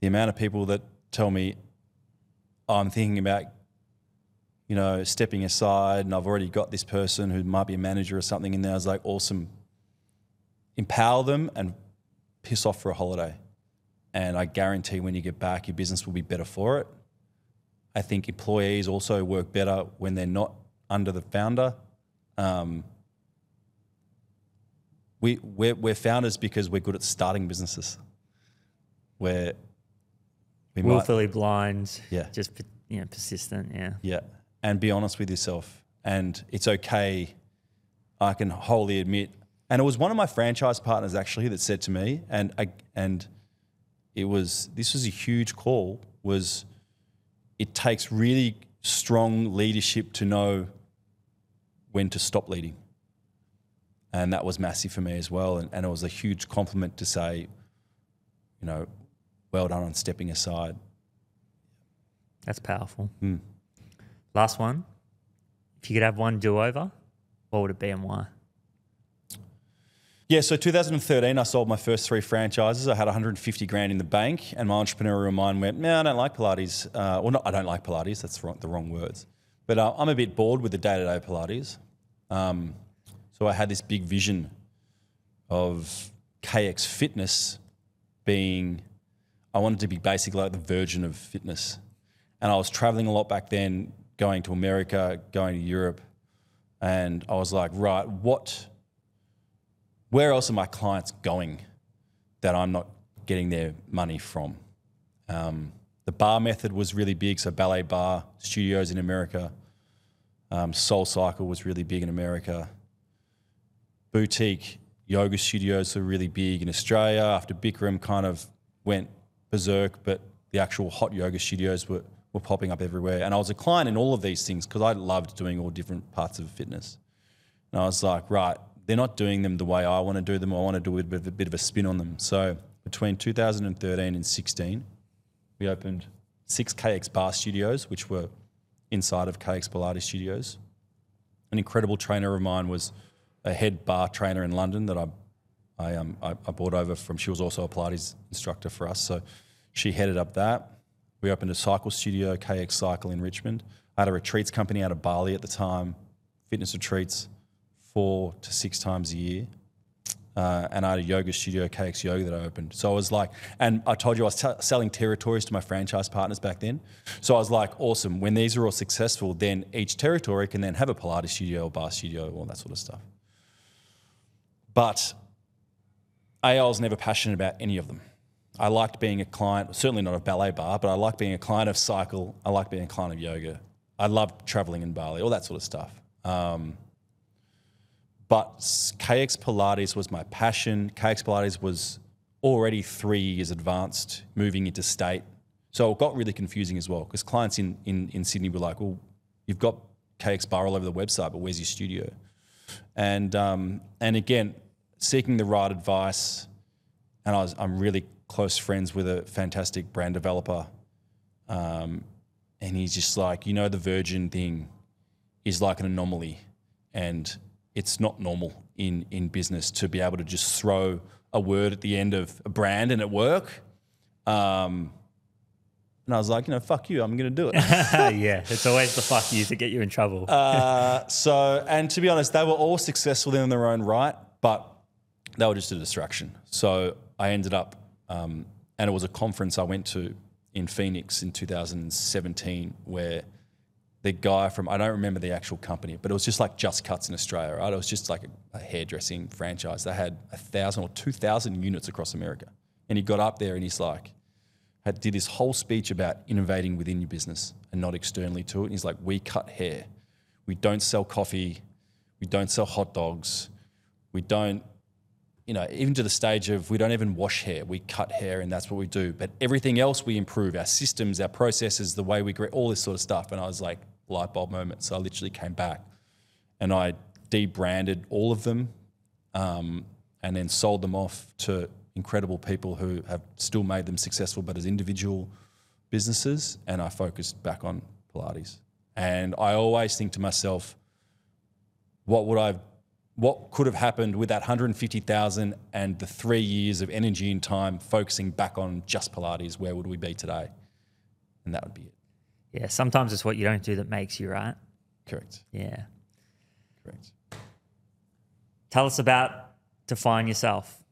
[SPEAKER 2] The amount of people that tell me, oh, I'm thinking about, you know, stepping aside and I've already got this person who might be a manager or something in there. I was like, awesome. Empower them and piss off for a holiday. And I guarantee when you get back, your business will be better for it. I think employees also work better when they're not under the founder. Um, we, we're, we're founders because we're good at starting businesses. Where we might,
[SPEAKER 3] Willfully blind,
[SPEAKER 2] Yeah.
[SPEAKER 3] just you know, persistent, yeah.
[SPEAKER 2] yeah, and be honest with yourself. And it's okay. I can wholly admit. And it was one of my franchise partners actually that said to me, and I, and it was this was a huge call. Was it takes really strong leadership to know when to stop leading. And that was massive for me as well. And, and it was a huge compliment to say, you know, well done on stepping aside.
[SPEAKER 3] That's powerful.
[SPEAKER 2] Hmm.
[SPEAKER 3] Last one. If you could have one do over, what would it be and why?
[SPEAKER 2] Yeah, so 2013, I sold my first three franchises. I had 150 grand in the bank, and my entrepreneurial mind went, "Man, I don't like Pilates. Uh, well, not I don't like Pilates. That's the wrong words. But uh, I'm a bit bored with the day-to-day Pilates. Um, so I had this big vision of KX Fitness being, I wanted to be basically like the virgin of fitness. And I was traveling a lot back then, going to America, going to Europe, and I was like, right, what? where else are my clients going that I'm not getting their money from? Um, the bar method was really big, so ballet barre studios in America. Um, SoulCycle was really big in America. Boutique yoga studios were really big in Australia. After Bikram kind of went berserk, but the actual hot yoga studios were, were popping up everywhere. And I was a client in all of these things because I loved doing all different parts of fitness. And I was like, right, they're not doing them the way I want to do them. I want to do a bit of a, bit of a spin on them. So between 2013 and 16, we opened six KX barre studios, which were inside of KX Pilates studios. An incredible trainer of mine was a head barre trainer in London that I, I, um, I, I brought over from. She was also a Pilates instructor for us, so she headed up that. We opened a cycle studio, KX Cycle in Richmond. I had a retreats company out of Bali at the time, fitness retreats four to six times a year. Uh, and I had a yoga studio, KX Yoga, that I opened. So I was like, and I told you I was t- selling territories to my franchise partners back then. So I was like, awesome. When these are all successful, then each territory can then have a Pilates studio or barre studio, all that sort of stuff. But A, I was never passionate about any of them. I liked being a client, certainly not of ballet barre, but I liked being a client of cycle. I liked being a client of yoga. I loved traveling in Bali, all that sort of stuff. Um, but KX Pilates was my passion. KX Pilates was already three years advanced, moving into state. So it got really confusing as well because clients in, in, in Sydney were like, well, you've got KX Bar all over the website, but where's your studio? And, um, and again, seeking the right advice. And I was, I'm really close friends with a fantastic brand developer. Um, and he's just like, you know, the Virgin thing is like an anomaly. And it's not normal in in business to be able to just throw a word at the end of a brand and it work. Um, And I was like, you know, fuck you, I'm going to do it.
[SPEAKER 3] yeah, it's always the fuck you to get you in trouble.
[SPEAKER 2] Uh, so, and to be honest, they were all successful in their own right, but they were just a distraction. So I ended up, um, and it was a conference I went to in Phoenix in 2017 where the guy from, I don't remember the actual company, but it was just like Just Cuts in Australia, right? It was just like a, a hairdressing franchise. They had a thousand or 2,000 units across America. And he got up there and he's like, had, did this whole speech about innovating within your business and not externally to it. And he's like, we cut hair. We don't sell coffee. We don't sell hot dogs. We don't, you know, even to the stage of we don't even wash hair. We cut hair and that's what we do. But everything else we improve our systems, our processes, the way we greet, all this sort of stuff. And I was like, light bulb moment. So I literally came back and I debranded all of them um, and then sold them off to incredible people who have still made them successful, but as individual businesses. And I focused back on Pilates. And I always think to myself, what would I, what could have happened with that 150,000 and the three years of energy and time focusing back on just Pilates? Where would we be today? And that would be it.
[SPEAKER 3] yeah, sometimes it's what you don't do that makes you right.
[SPEAKER 2] Correct.
[SPEAKER 3] Yeah.
[SPEAKER 2] Correct.
[SPEAKER 3] Tell us about Define Yourself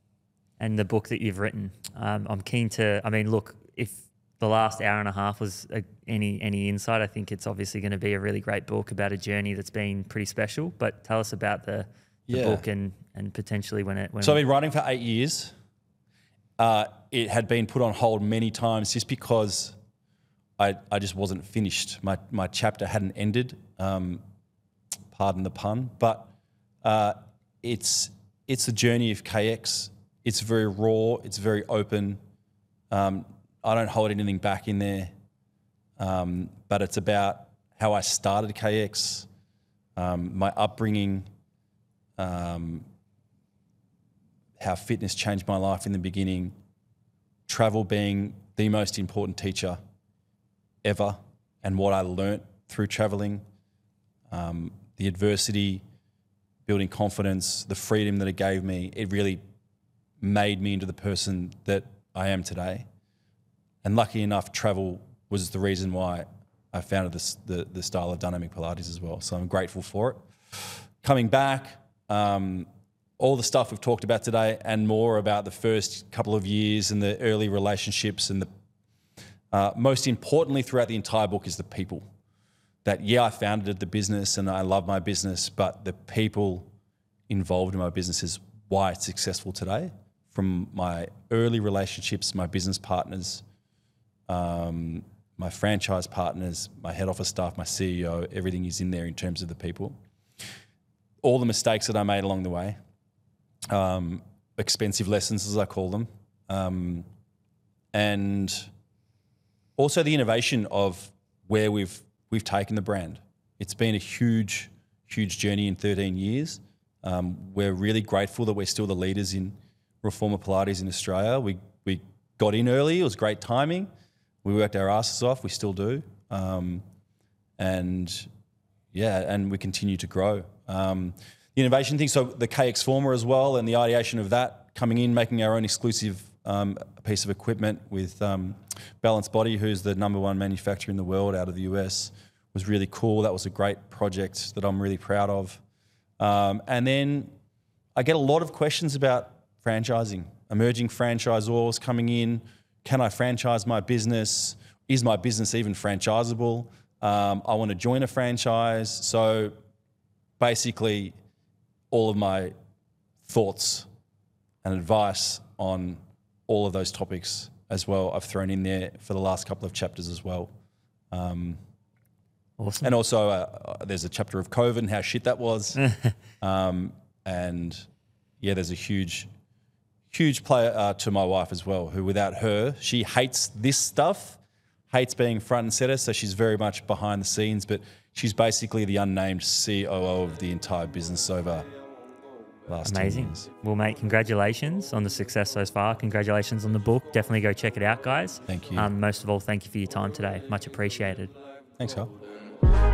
[SPEAKER 3] and the book that you've written. Um, I'm keen to, I mean, look, if the last hour and a half was a, any any insight, I think it's obviously going to be a really great book about a journey that's been pretty special. But tell us about the, the
[SPEAKER 2] Yeah.
[SPEAKER 3] book and, and potentially when it when
[SPEAKER 2] So I've been writing for eight years. Uh, it had been put on hold many times just because I, I just wasn't finished. My, my chapter hadn't ended. Um, pardon the pun, but uh, it's it's the journey of KX. It's very raw. It's very open. Um, I don't hold anything back in there, um, but it's about how I started KX, um, my upbringing, um, how fitness changed my life in the beginning, travel being the most important teacher ever, and what I learnt through traveling, um, the adversity, building confidence, the freedom that it gave me. It really made me into the person that I am today. And lucky enough, travel was the reason why I founded this, the, the style of dynamic Pilates as well. So I'm grateful for it. Coming back, um, all the stuff we've talked about today and more about the first couple of years and the early relationships and the uh, most importantly throughout the entire book is the people. That yeah i founded the business and i love my business but the people involved in my business is why it's successful today. From my early relationships my business partners um, my franchise partners my head office staff my ceo everything is in there in terms of the people all the mistakes that i made along the way um, expensive lessons as i call them um, and also the innovation of where we've we've taken the brand. It's been a huge, huge journey in 13 years. Um, we're really grateful that we're still the leaders in reformer Pilates in Australia. We we got in early. It was great timing. We worked our asses off. We still do, um, and yeah, and we continue to grow. Um, the innovation thing, so the KX Former as well, and the ideation of that coming in, making our own exclusive um, piece of equipment with um, Balanced Body, who's the number one manufacturer in the world out of the US, was really cool. That was a great project that I'm really proud of. Um, and then I get a lot of questions about franchising, emerging franchisors coming in. Can I franchise my business? Is my business even franchisable? Um, I want to join a franchise. So basically, all of my thoughts and advice on all of those topics as well, I've thrown in there for the last couple of chapters as well. Um,
[SPEAKER 3] awesome.
[SPEAKER 2] and also, uh, uh, there's a chapter of COVID and how shit that was. um, and yeah, there's a huge, huge player uh, to my wife as well, who without her, she hates this stuff, hates being front and center. So she's very much behind the scenes, but she's basically the unnamed COO of the entire business over last 10
[SPEAKER 3] Amazing. Well, mate, congratulations on the success so far. Congratulations on the book. Definitely go check it out, guys.
[SPEAKER 2] Thank you.
[SPEAKER 3] Um, most of all, thank you for your time today. Much appreciated.
[SPEAKER 2] Thanks, Carl.